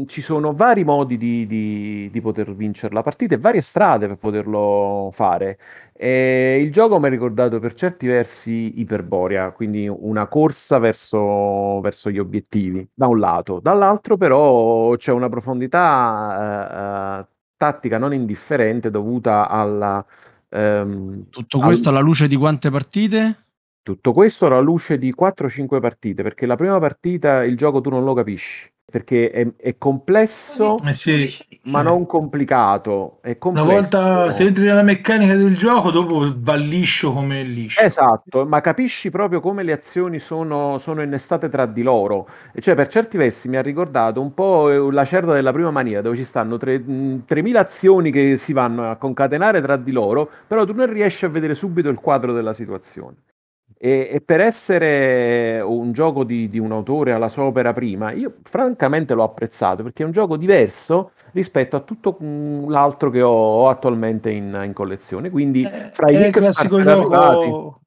mh, ci sono vari modi di, di, di, poter vincere la partita e varie strade per poterlo fare. E il gioco mi ha ricordato per certi versi Iperborea, quindi una corsa verso, verso gli obiettivi, da un lato. Dall'altro però c'è una profondità eh, eh tattica non indifferente dovuta alla... Ehm, Tutto questo al... alla luce di quante partite? Tutto questo alla luce di 4-5 partite, perché la prima partita il gioco tu non lo capisci, perché è, è complesso, eh sì. ma non complicato. È complesso. Una volta se entri nella meccanica del gioco, dopo va liscio come liscio. Esatto, ma capisci proprio come le azioni sono, sono innestate tra di loro. E cioè, per certi versi mi ha ricordato un po' la certa della prima maniera, dove ci stanno 3.000 azioni che si vanno a concatenare tra di loro, però tu non riesci a vedere subito il quadro della situazione. E, e per essere un gioco di, di un autore alla sua opera prima, io francamente l'ho apprezzato perché è un gioco diverso rispetto a tutto mm, l'altro che ho, ho attualmente in, in collezione. Quindi, Eh, fra i il classico Kickstarter arrivati, gioco.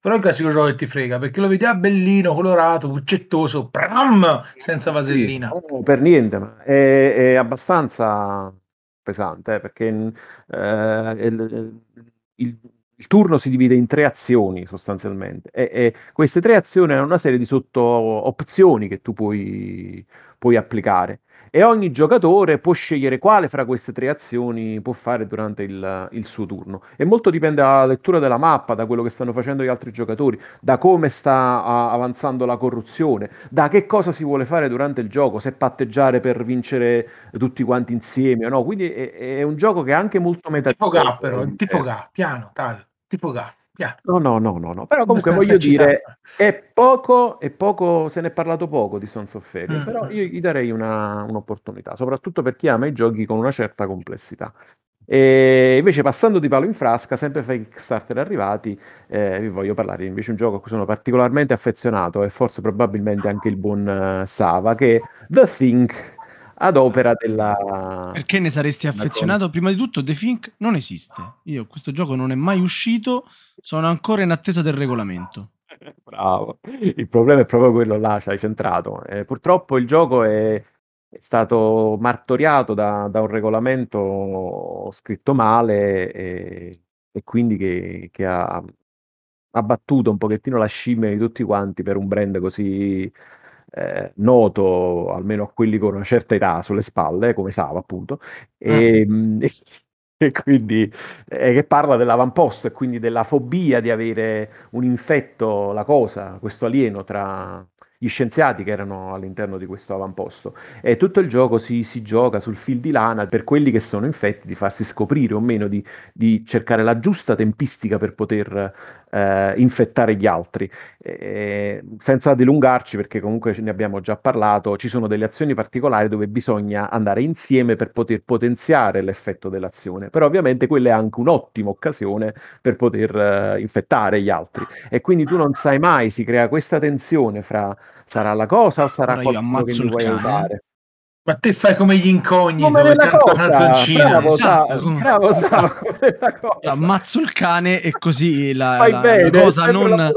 Però è il classico gioco che ti frega perché lo vedi ah, bellino, colorato, puccettoso, pram, senza Sì, vasellina. no, per niente, ma è, è abbastanza pesante, eh, perché eh, il, il- il turno si divide in tre azioni sostanzialmente e, e queste tre azioni hanno una serie di sotto opzioni che tu puoi, puoi applicare e ogni giocatore può scegliere quale fra queste tre azioni può fare durante il, il suo turno. E molto dipende dalla lettura della mappa, da quello che stanno facendo gli altri giocatori, da come sta avanzando la corruzione, da che cosa si vuole fare durante il gioco, se patteggiare per vincere tutti quanti insieme o no. Quindi è, è un gioco che è anche molto Tipo metagioco. Ga, però, tipo Ga, piano, tal, tipo Ga, piano. No, no, no, no, no. Però comunque voglio dire, eccitante. è poco, è poco, se ne è parlato poco di Sons of Faerie, Mm, però io gli darei una- un'opportunità, soprattutto per chi ama i giochi con una certa complessità. E invece passando di palo in frasca, sempre fra i Kickstarter arrivati, eh, vi voglio parlare invece di un gioco a cui sono particolarmente affezionato e forse probabilmente anche il buon eh, Sava, che è The Thing ad opera della... Perché ne saresti affezionato? Prima di tutto, The Fink non esiste. Io, questo gioco non è mai uscito, sono ancora in attesa del regolamento. Bravo, il problema è proprio quello là, ci hai centrato. Eh, purtroppo il gioco è, è stato martoriato da, da un regolamento scritto male e, e quindi che, che ha abbattuto un pochettino la scimmia di tutti quanti per un brand così eh, noto, almeno a quelli con una certa età sulle spalle, come Sava appunto, e, e- e quindi eh, che parla dell'avamposto e quindi della fobia di avere un infetto, la cosa, questo alieno tra gli scienziati che erano all'interno di questo avamposto. E tutto il gioco si, si gioca sul fil di lana per quelli che sono infetti di farsi scoprire o meno, di, di cercare la giusta tempistica per poter eh, infettare gli altri. Eh, senza dilungarci, perché comunque ne abbiamo già parlato, ci sono delle azioni particolari dove bisogna andare insieme per poter potenziare l'effetto dell'azione. Però ovviamente quella è anche un'ottima occasione per poter eh, infettare gli altri. E quindi tu non sai mai, si crea questa tensione fra sarà la cosa o sarà Ora qualcuno che ammazzo mi il vuoi cane. aiutare. Ma te fai come gli incognito Come nella cosa, bravo, Esatto, Sa- bravo, Sa, nella cosa. Ammazzo il cane e così la, la- la cosa non...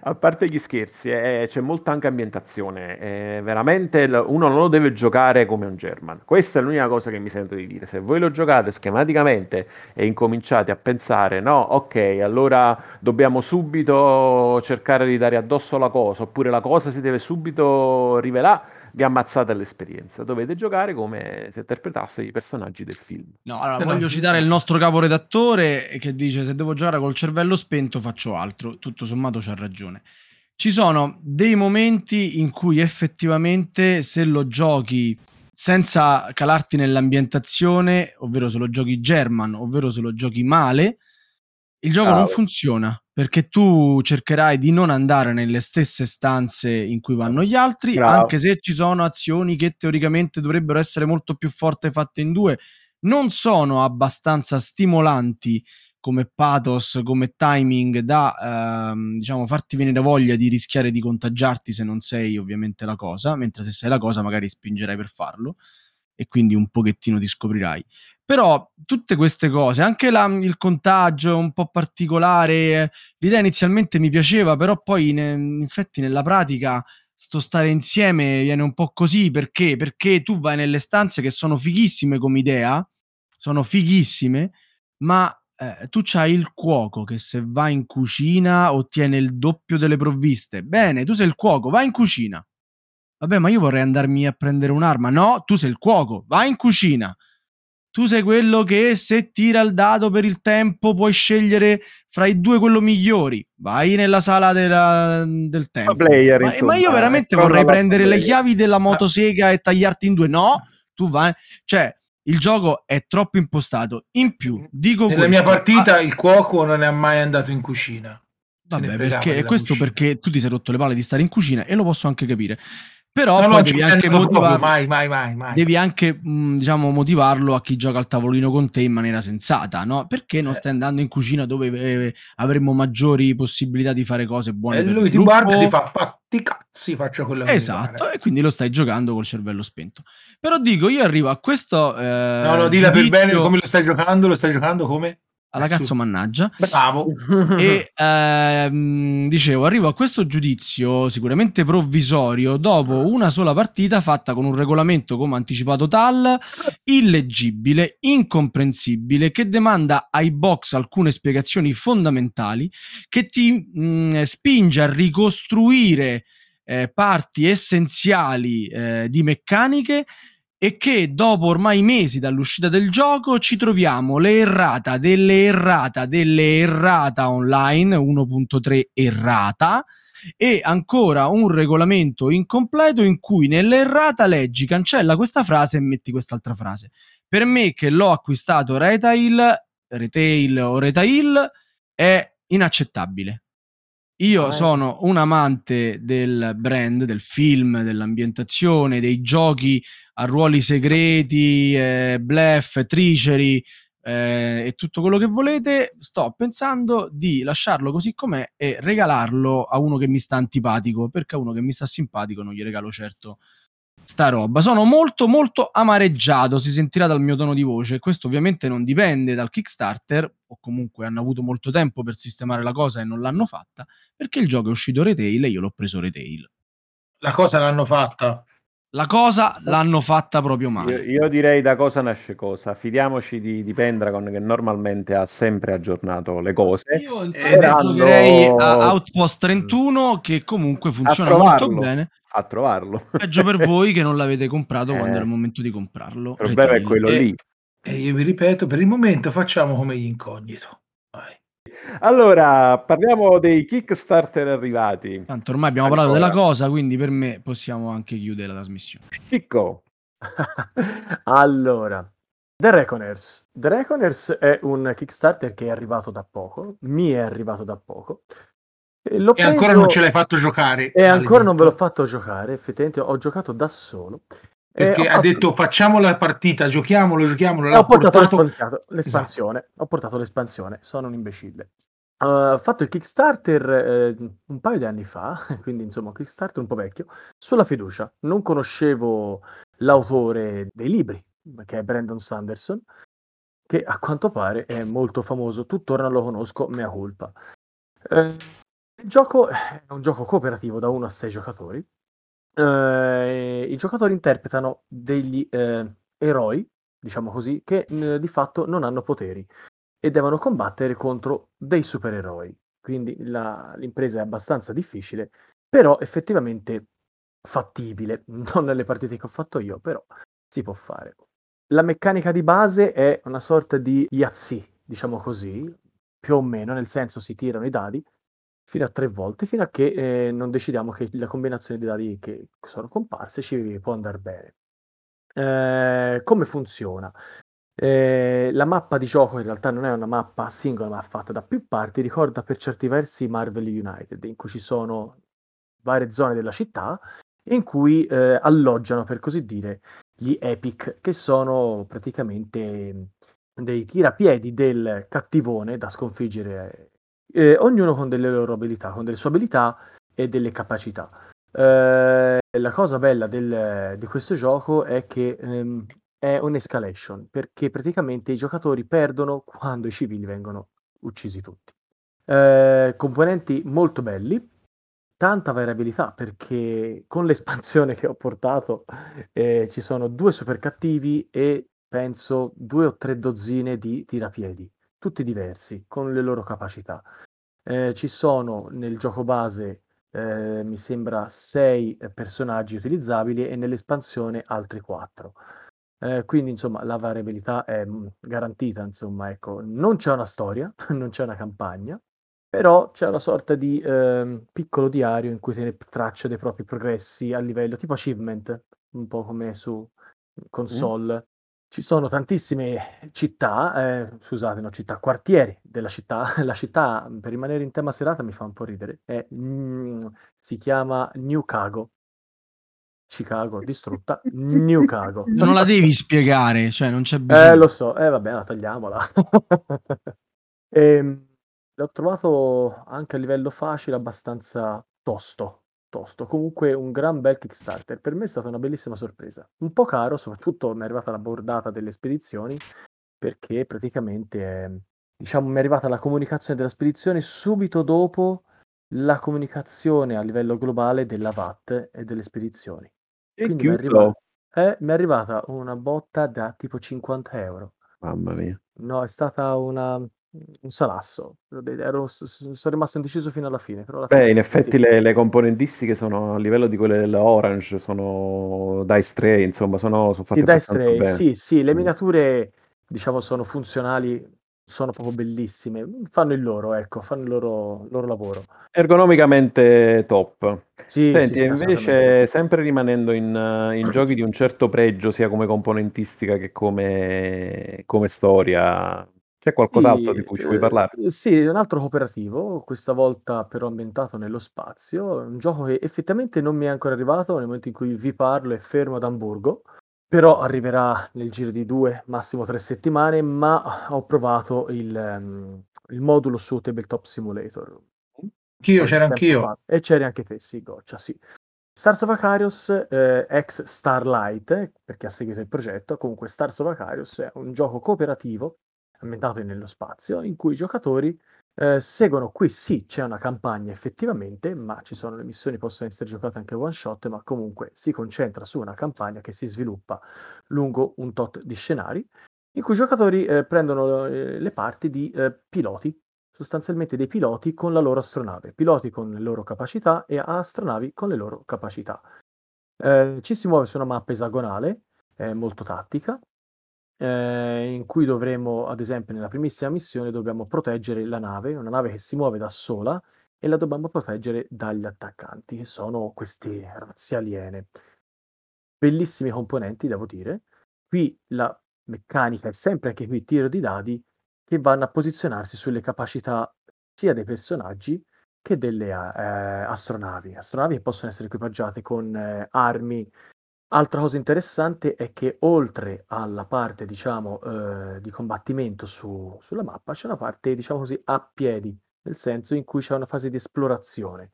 A parte gli scherzi, eh, c'è molta anche ambientazione. eh, veramente uno non lo deve giocare come un German. Questa è l'unica cosa che mi sento di dire. Se voi lo giocate schematicamente e incominciate a pensare, no, ok, allora dobbiamo subito cercare di dare addosso la cosa, oppure la cosa si deve subito rivelare, vi ammazzate all'esperienza. Dovete giocare come se interpretaste i personaggi del film. No, allora no, voglio sì. citare il nostro caporedattore che dice se devo giocare col cervello spento faccio altro. Tutto sommato c'ha ragione. Ci sono dei momenti in cui effettivamente se lo giochi senza calarti nell'ambientazione, ovvero se lo giochi German, ovvero se lo giochi male, il gioco non Bravo. funziona perché tu cercherai di non andare nelle stesse stanze in cui vanno gli altri, Bravo. anche se ci sono azioni che teoricamente dovrebbero essere molto più forti fatte in due, non sono abbastanza stimolanti come pathos, come timing da ehm, diciamo farti venire voglia di rischiare di contagiarti se non sei ovviamente la cosa, mentre se sei la cosa magari spingerai per farlo e quindi un pochettino ti scoprirai. Però tutte queste cose, anche la- il contagio un po' particolare, l'idea inizialmente mi piaceva, però poi ne- in effetti nella pratica sto stare insieme viene un po' così perché? Perché tu vai nelle stanze che sono fighissime come idea, sono fighissime, ma eh, tu c'hai il cuoco che se va in cucina ottiene il doppio delle provviste. Bene, tu sei il cuoco, vai in cucina. Vabbè, ma io vorrei andarmi a prendere un'arma. No, tu sei il cuoco, vai in cucina. Tu sei quello che se tira il dado per il tempo puoi scegliere fra i due quello migliori. Vai nella sala della- del tempo. player, ma, insomma, ma io veramente è proprio vorrei prendere le player. chiavi della motosega e tagliarti in due. No, tu vai. Cioè, il gioco è troppo impostato. In più, dico Nella questo. mia partita il cuoco non è mai andato in cucina. Vabbè, perché, questo cucina. perché tu ti sei rotto le palle di stare in cucina e lo posso anche capire. Però No, no, devi anche, motivarlo, mai, mai, mai, devi anche mh, diciamo, motivarlo a chi gioca al tavolino con te in maniera sensata, no? Perché non Eh. stai andando in cucina dove eh, avremmo maggiori possibilità di fare cose buone E per lui ti guarda e ti gruppo? fa, fatti cazzi, faccio quello che Esatto, e quindi lo stai giocando col cervello spento. Però dico, io arrivo a questo eh, No, no, dilla per bene come lo stai giocando, lo stai giocando come? Alla Eh, cazzo mannaggia. Bravo. E ehm, dicevo, arrivo a questo giudizio sicuramente provvisorio dopo una sola partita fatta con un regolamento, come anticipato Tal, illeggibile, incomprensibile, che demanda ai box alcune spiegazioni fondamentali, che ti mh, spinge a ricostruire eh, parti essenziali eh, di meccaniche e che dopo ormai mesi dall'uscita del gioco ci troviamo le errata delle errata delle errata online 1.3 errata e ancora un regolamento incompleto in cui nell'errata leggi cancella questa frase e metti quest'altra frase. Per me che l'ho acquistato retail, retail o retail è inaccettabile. Io Ah, sono un amante del brand, del film, dell'ambientazione, dei giochi a ruoli segreti, eh, bluff, triceri eh, e tutto quello che volete. Sto pensando di lasciarlo così com'è e regalarlo a uno che mi sta antipatico, perché a uno che mi sta simpatico non gli regalo certo sta roba. Sono molto molto amareggiato, si sentirà dal mio tono di voce. Questo ovviamente non dipende dal Kickstarter, o comunque hanno avuto molto tempo per sistemare la cosa e non l'hanno fatta, perché il gioco è uscito retail e io l'ho preso retail. La cosa l'hanno fatta. La cosa l'hanno fatta proprio male. Io, io direi da cosa nasce cosa. Fidiamoci di, di Pendragon che normalmente ha sempre aggiornato le cose. Io intanto giocherei a Outpost 31 che comunque funziona molto bene. A trovarlo. Peggio per voi che non l'avete comprato Eh. quando era il momento di comprarlo. Il problema è quello Eh, lì. E io vi ripeto, per il momento facciamo come gli incognito. Vai. Allora, parliamo dei Kickstarter arrivati. Tanto ormai abbiamo parlato Ancora. della cosa, quindi per me possiamo anche chiudere la trasmissione. Chicco, allora, The Reckoners. The Reckoners è un Kickstarter che è arrivato da poco, mi è arrivato da poco. E, l'ho E ancora preso- non ce l'hai fatto giocare. E ancora non ve l'ho fatto giocare, effettivamente ho giocato da solo. Perché E ho ha fatto- detto facciamo la partita, giochiamolo, giochiamolo. l'ha ho portato, portato- l'espansione, l'espansione. Ho portato l'espansione, sono un imbecille. Uh, Ho fatto il Kickstarter eh, un paio di anni fa, quindi insomma un Kickstarter un po' vecchio, sulla fiducia. Non conoscevo l'autore dei libri, che è Brandon Sanderson, che a quanto pare è molto famoso, tuttora non lo conosco, mea culpa. Eh, il gioco è un gioco cooperativo da 1 a 6 giocatori. Eh, I giocatori interpretano degli eh, eroi, diciamo così, che eh, di fatto non hanno poteri e devono combattere contro dei supereroi. Quindi la- l'impresa è abbastanza difficile, però effettivamente fattibile. Non nelle partite che ho fatto io, però si può fare. La meccanica di base è una sorta di Yahtzee, diciamo così, più o meno, nel senso si tirano i dadi fino a tre volte, fino a che eh, non decidiamo che la combinazione di dadi che sono comparse ci può andare bene. Eh, come funziona? Eh, la mappa di gioco in realtà non è una mappa singola, ma fatta da più parti, ricorda per certi versi Marvel United, in cui ci sono varie zone della città in cui eh, alloggiano, per così dire, gli epic, che sono praticamente dei tirapiedi del cattivone da sconfiggere, eh, ognuno con delle loro abilità, con delle sue abilità e delle capacità. Eh, la cosa bella del- di questo gioco è che ehm, è un'escalation, perché praticamente i giocatori perdono quando i civili vengono uccisi tutti. Eh, componenti molto belli, tanta variabilità perché con l'espansione che ho portato eh, ci sono due super cattivi e penso due o tre dozzine di tirapiedi, tutti diversi, con le loro capacità. Eh, ci sono nel gioco base, eh, mi sembra, sei eh, personaggi utilizzabili e nell'espansione altri quattro. Eh, quindi insomma la variabilità è mm, garantita, insomma, ecco, non c'è una storia, non c'è una campagna, però c'è una sorta di ehm, piccolo diario in cui tiene traccia dei propri progressi a livello tipo achievement, un po' come su console. Ci sono tantissime città, eh, scusate, no, città, quartieri della città. La città, per rimanere in tema serata, mi fa un po' ridere. È, mm, si chiama New Cago. Chicago distrutta, New Chicago. Non la devi spiegare, cioè non c'è Eh, bisogno. lo so, eh vabbè, la tagliamola. Ehm, l'ho trovato anche a livello facile abbastanza tosto, tosto. Comunque un gran bel Kickstarter. Per me è stata una bellissima sorpresa. Un po' caro, soprattutto mi è arrivata la bordata delle spedizioni, perché praticamente, è- diciamo, mi è arrivata la comunicazione della spedizione subito dopo la comunicazione a livello globale della VAT e delle spedizioni. E Quindi mi è arrivata, eh, mi è arrivata una botta da tipo 50 euro. Mamma mia. No, è stata una un salasso. Ero sono rimasto indeciso fino alla fine, alla fine Beh, in effetti le, le componentistiche sono a livello di quelle della Orange, sono Dice Tray, insomma, sono, sono Sì, fatte Dice abbastanza Tray, bene. sì, sì, le miniature, diciamo, sono funzionali, sono proprio bellissime. Fanno il loro, ecco, fanno il loro loro lavoro. Ergonomicamente top. Sì, sì, Senti, sì, invece, sempre rimanendo in, in giochi di un certo pregio, sia come componentistica che come, come storia, c'è qualcos'altro Sì, di cui ci vuoi parlare? ehm, sì, un altro cooperativo, questa volta però ambientato nello spazio, un gioco che effettivamente non mi è ancora arrivato nel momento in cui vi parlo, è fermo ad Amburgo, però arriverà nel giro di 2, massimo 3 settimane, ma ho provato il, ehm, il modulo su Tabletop Simulator. un Anch'io, c'era anch'io. fa. E c'eri anche te, sì, Goccia, sì. Stars of Acarius, eh, ex Starlight, eh, perché ha seguito il progetto, comunque Stars of Acarius è un gioco cooperativo ambientato nello spazio in cui i giocatori eh, seguono qui. Sì c'è una campagna effettivamente ma ci sono le missioni possono essere giocate anche one shot ma comunque si concentra su una campagna che si sviluppa lungo un tot di scenari in cui i giocatori eh, prendono eh, le parti di eh, piloti sostanzialmente dei piloti con la loro astronave piloti con le loro capacità e astronavi con le loro capacità. Eh, ci si muove su una mappa esagonale eh, molto tattica eh, in cui dovremo, ad esempio, nella primissima missione dobbiamo proteggere la nave, una nave che si muove da sola e la dobbiamo proteggere dagli attaccanti, che sono queste razze aliene. Bellissimi componenti, devo dire. Qui la meccanica è sempre anche qui tiro di dadi che vanno a posizionarsi sulle capacità sia dei personaggi che delle eh, astronavi. Astronavi che possono essere equipaggiate con eh, armi Altra cosa interessante è che oltre alla parte, diciamo, eh, di combattimento su- sulla mappa, c'è una parte, diciamo così, a piedi, nel senso in cui c'è una fase di esplorazione,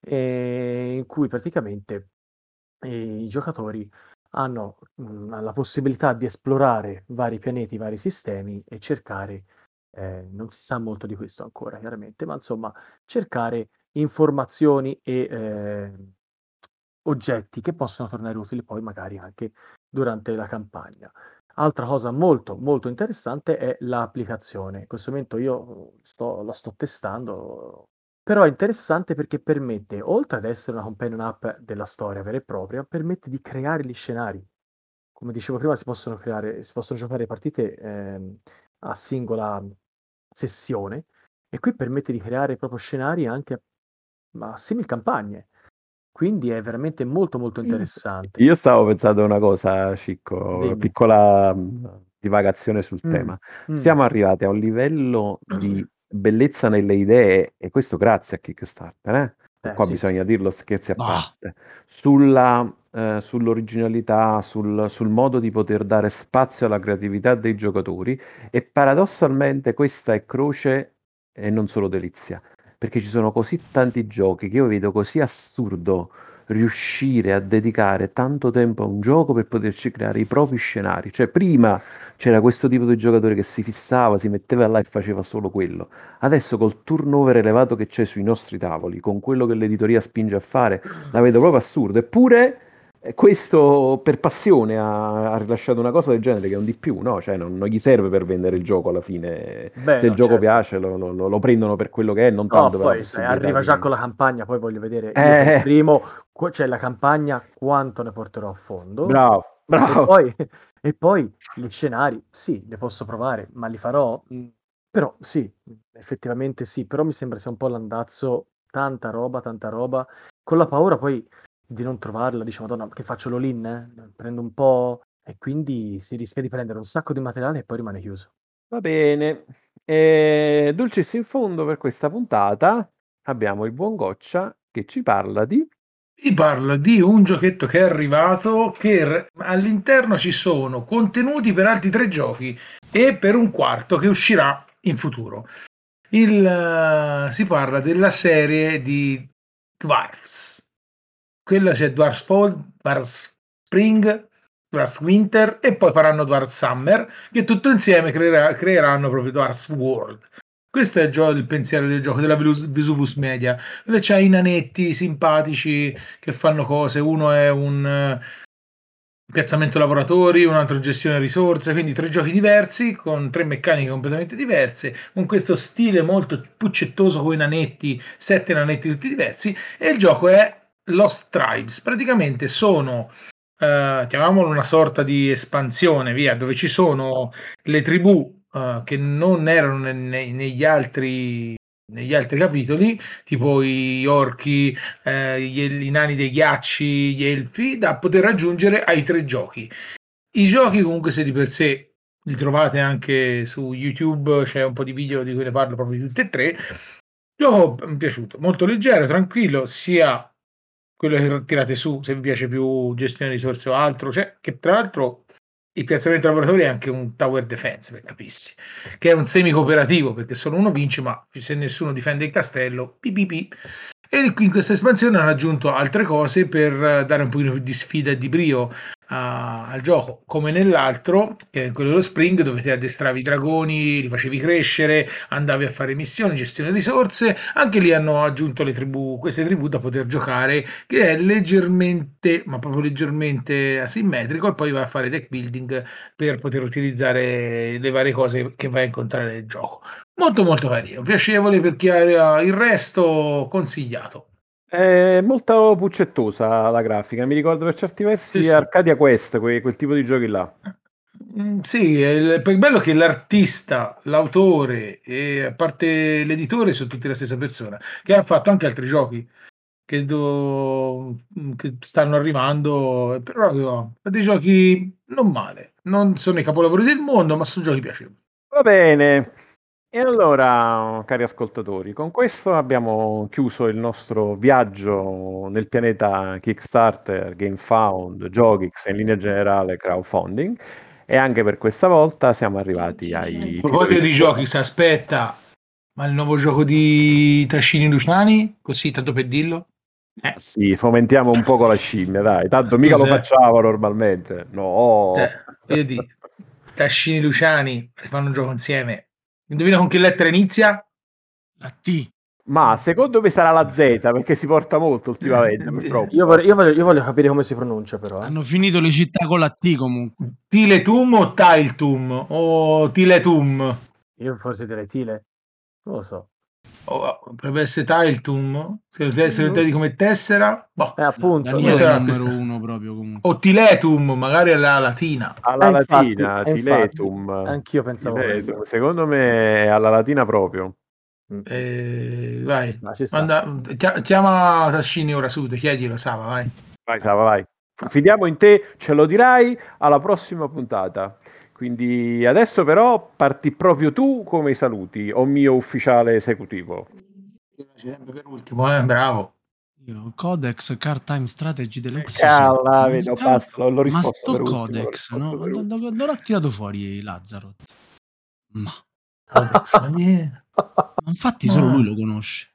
eh, in cui praticamente eh, i giocatori hanno mm, la possibilità di esplorare vari pianeti, vari sistemi e cercare, eh, non si sa molto di questo ancora, chiaramente, ma insomma, cercare informazioni e eh, oggetti che possono tornare utili poi magari anche durante la campagna. Altra cosa molto molto interessante è l'applicazione. In questo momento io sto, la sto testando, però è interessante perché permette, oltre ad essere una companion app della storia vera e propria, permette di creare gli scenari. Come dicevo prima, si possono creare, si possono giocare partite ehm, a singola sessione e qui permette di creare proprio scenari anche a, a simil campagne. Quindi è veramente molto molto interessante. Io stavo pensando a una cosa, Cicco, Dimmi. piccola mh, divagazione sul Mm, tema. mm. Siamo arrivati a un livello di bellezza nelle idee, e questo grazie a Kickstarter, eh? Eh, Qua sì, bisogna dirlo scherzi a Bah. parte. Sulla, eh, sull'originalità, sul, sul modo di poter dare spazio alla creatività dei giocatori e paradossalmente questa è croce e non solo delizia, perché ci sono così tanti giochi che io vedo così assurdo riuscire a dedicare tanto tempo a un gioco per poterci creare i propri scenari. Cioè, prima c'era questo tipo di giocatore che si fissava, si metteva là e faceva solo quello. Adesso col turnover elevato che c'è sui nostri tavoli, con quello che l'editoria spinge a fare, la vedo proprio assurdo. Eppure questo per passione ha, ha rilasciato una cosa del genere che è un di più, no? Cioè non, non gli serve per vendere il gioco alla fine. Beh, Se il gioco certo. piace lo, lo- lo- prendono per quello che è, non No, tanto poi possibilità arriva già con la campagna, poi voglio vedere Eh. primo, c'è la campagna, quanto ne porterò a fondo. Bravo, E bravo. poi, e poi gli scenari, sì, li posso provare, ma li farò? Mm, Però sì, effettivamente sì, però mi sembra sia un po' l'andazzo, tanta roba, tanta roba, con la paura poi di non trovarla, dice, madonna, che faccio l'all-in? eh? Prendo un po' e quindi si rischia di prendere un sacco di materiale e poi rimane chiuso. Va bene. E dulcis in fondo per questa puntata abbiamo il buon Goccia che ci parla di Vi parlo di un giochetto che è arrivato che all'interno ci sono contenuti per altri tre giochi e per un quarto che uscirà in futuro. Il, uh, si parla della serie di Dwarfs. Quella c'è Dwarfs Fall, Dwarfs Spring, Dwarfs Winter e poi faranno Dwarfs Summer che tutto insieme creerà, creeranno proprio Dwarfs World. Questo è il, pensiero del gioco della Vesuvus Media, c'è i nanetti simpatici che fanno cose. Uno è un uh, piazzamento lavoratori, un altro gestione risorse, quindi tre giochi diversi con tre meccaniche completamente diverse, con questo stile molto puccettoso con i nanetti, sette nanetti tutti diversi. E il gioco è Lost Tribes. Praticamente sono Uh, chiamiamolo una sorta di espansione, via, dove ci sono le tribù uh, che non erano ne- ne- negli, altri, negli altri capitoli, tipo i orchi, uh, gli, nani dei ghiacci, gli elfi, da poter raggiungere ai tre giochi. I giochi comunque se di per sé li trovate anche su YouTube, c'è un po' di video di cui ne parlo proprio di tutti e tre. Il gioco mi è piaciuto, molto leggero, tranquillo, sia quello che tirate su, se vi piace più gestione risorse o altro, cioè, che tra l'altro il piazzamento lavoratori è anche un tower defense, per capissi, che è un semi cooperativo, perché solo uno vince, ma se nessuno difende il castello, pipipi. E in questa espansione hanno aggiunto altre cose per dare un più di sfida e di brio a, al gioco, come nell'altro, che è quello dello Spring, dove ti addestravi i dragoni, li facevi crescere, andavi a fare missioni, gestione risorse. Anche lì hanno aggiunto le tribù, queste tribù da poter giocare, che è leggermente, ma proprio leggermente asimmetrico, e poi vai a fare deck building per poter utilizzare le varie cose che vai a incontrare nel gioco. Molto molto carino, piacevole per chi ha il resto consigliato. È molto puccettosa la grafica, mi ricordo per certi versi Sì, sì. Arcadia Quest, que- quel tipo di giochi là. Mm, sì, il, poi il bello è che l'artista, l'autore e a parte l'editore sono tutti la stessa persona, che ha fatto anche altri giochi che, do- che stanno arrivando, però sono dei giochi non male, non sono i capolavori del mondo, ma sono giochi piacevoli. Va bene. E allora, cari ascoltatori, con questo abbiamo chiuso il nostro viaggio nel pianeta Kickstarter, GameFound, Gogix e in linea generale crowdfunding. E anche per questa volta siamo arrivati ai... A proposito di giochi, si aspetta, ma il nuovo gioco di Tascini Luciani, così tanto per dirlo? Eh, Sì, fomentiamo un po' con la scimmia, dai. Tanto mica lo facciamo normalmente. No. cioè, vedi, Tascini Luciani fanno un gioco insieme. Indovina con che lettera inizia? La T. Ma secondo me sarà la Z perché si porta molto ultimamente, purtroppo. Io voglio, io voglio- io voglio capire come si pronuncia, però. eh. Hanno finito le città con la T comunque. Tiletum o Tiltum o Tiletum? Io forse direi Tile. Non lo so. O, potrebbe essere Tiltum? Se lo lo vedi come tessera? Boh. Eh, appunto. Daniele è sarà il numero questa? uno proprio comunque. O Tiletum, magari alla latina. Alla Eh, latina, eh, infatti, Tiletum. Anch'io pensavo. Tiletum. Secondo me è alla latina proprio. Mm. Eh, vai, Ci sta, ci sta. Manda- chia- chiama Tascini ora subito, chiedilo, Sava, vai. Vai, Sava, vai. Fidiamo in te, ce lo dirai alla prossima puntata. Quindi adesso però parti proprio tu come i saluti, o mio ufficiale esecutivo. Sempre per ultimo, eh, bravo. Io, Codex Card Time Strategy Deluxe. Calla, sì. vedo, Ah, basta, l'ho Ma risposto sto per ultimo, l'ho Codex, no? per Do- ultimo. do- dove l'ha tirato fuori Lazzaro? Ma, Codex, ma ma infatti solo lui lo conosce.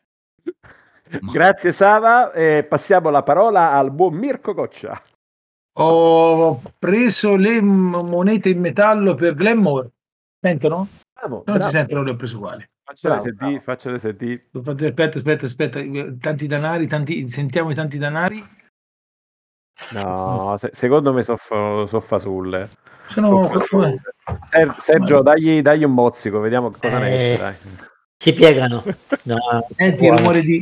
Ma- Grazie Sava, e passiamo la parola al buon Mirko Coccia. Ho preso le monete in metallo per Glamour. Sentono? Bravo, Non bravo. si sentono, le ho prese uguali. Sentì, bravo. faccele sentì. Aspetta, aspetta, aspetta. Tanti danari, tanti... sentiamo i tanti danari. No, se- secondo me sono so fasulle. Sono... So fasulle. Ser- Sergio, dagli, dagli un mozzico, vediamo che cosa ne Eh. esce. Dai. Si piegano. No, Senti il rumore di...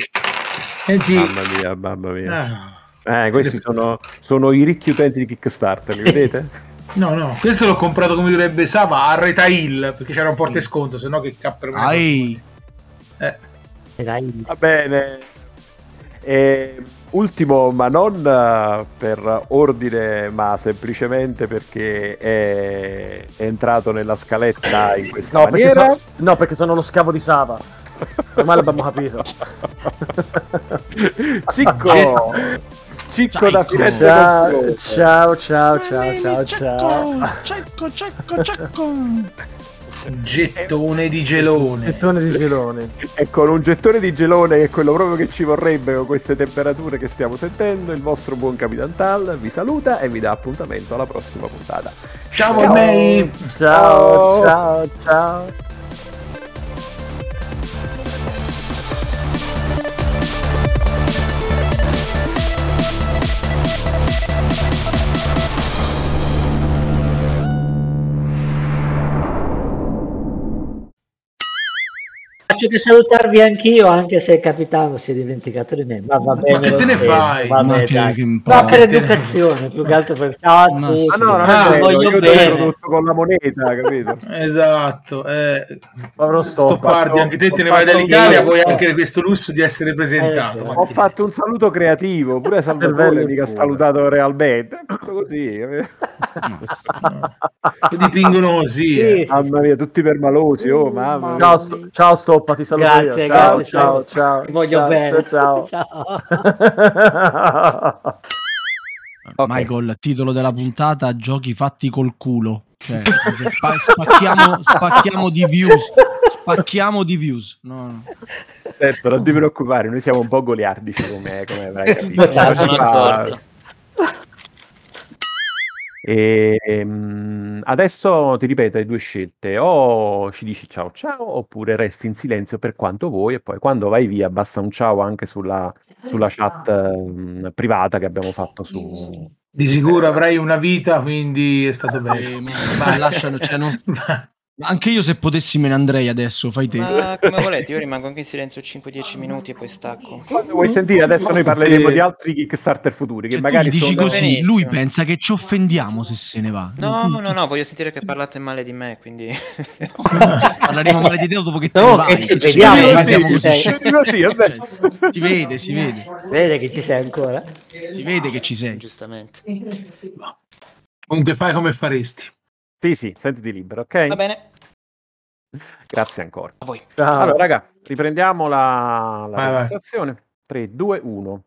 Senti... Mamma mia, mamma mia. Ah. Eh, questi sono, sono i ricchi utenti di Kickstarter, li vedete? No, no, questo l'ho comprato come direbbe Sava a retail perché c'era un porte sconto, se no che capper Ai, Eh. Va bene. E, ultimo, ma non eh, per ordine, ma semplicemente perché è, è entrato nella scaletta in questa No perché, maniera. so- no, perché sono lo scavo di Sava. Ormai l'abbiamo capito. Cicco, Cicco da Cicco. Firenze Ciao, ciao, ciao, ciao, ciao, ciao. Cecco, cecco, cecco. Gettone di gelone. Gettone di gelone. E con un gettone di gelone che è quello proprio che ci vorrebbe con queste temperature che stiamo sentendo, il vostro buon Capitan Tal vi saluta e vi dà appuntamento alla prossima puntata. Ciao Volmei. Ciao, ciao, ciao. Faccio che salutarvi anch'io, anche se il capitano si è dimenticato di me. Ma va bene. che lo te ne stesso, fai? vabbè, Ma che- dai. che No, per educazione, più che altro per... Ciao Ma tutti. sì. Ah no, voglio io bene. introdotto con la moneta, capito? Esatto. Eh, Povero Stoppa. Stoppardi, anche te te ne vai dall'Italia, puoi anche questo lusso di essere presentato. Eh, Ho fatto un saluto creativo, pure Salvatore mica ha salutato realmente. Tutto così. capito? Ti dipingono così. eh. Mamma mia, tutti permalosi, oh mamma. Ciao, Sto- ciao Stoppa, ti saluto Grazie, io. Ciao, grazie, ciao, ciao. ciao. Ti voglio ciao, bene. Ciao, Ciao. ciao. Ok. Michael, titolo della puntata: Giochi fatti col culo. Cioè, spa- spacchiamo, spacchiamo di views. Spacchiamo di views. No, no. Certo, non ti preoccupare, noi siamo un po' goliardici come, come avrai capito. Esatto, Ci sono fa- d'accordo. E, ehm, adesso ti ripeto, hai due scelte, o ci dici ciao ciao oppure resti in silenzio per quanto vuoi e poi quando vai via basta un ciao anche sulla, sulla chat ehm, privata che abbiamo fatto su... Di sicuro avrai una vita, quindi è stato bene. Eh, ma- ma lasciano, cioè, non- Anche io se potessi me ne andrei adesso, fai te. Ma come volete, io rimango anche in silenzio 5-10 minuti e poi stacco. Quando vuoi sentire? Adesso noi parleremo di altri Kickstarter futuri che Cioè, tu magari gli dici sono... così, benissimo. lui pensa che ci offendiamo se se ne va. No, Tu- no, no, voglio sentire che parlate male di me, quindi... Parleremo male di te dopo che te No, ne che vai. ti Cioè, vediamo, ma siamo sì, così. Così, vabbè. Cioè, si vede, si vede. Vede che ci sei ancora. Si vede che ci sei. Giustamente. Comunque fai come faresti. Sì, sì, sentiti libero, ok? Va bene, Grazie ancora. a voi. Ciao. Allora, raga, riprendiamo la, la Vai, vai. registrazione. 3, 2, 1.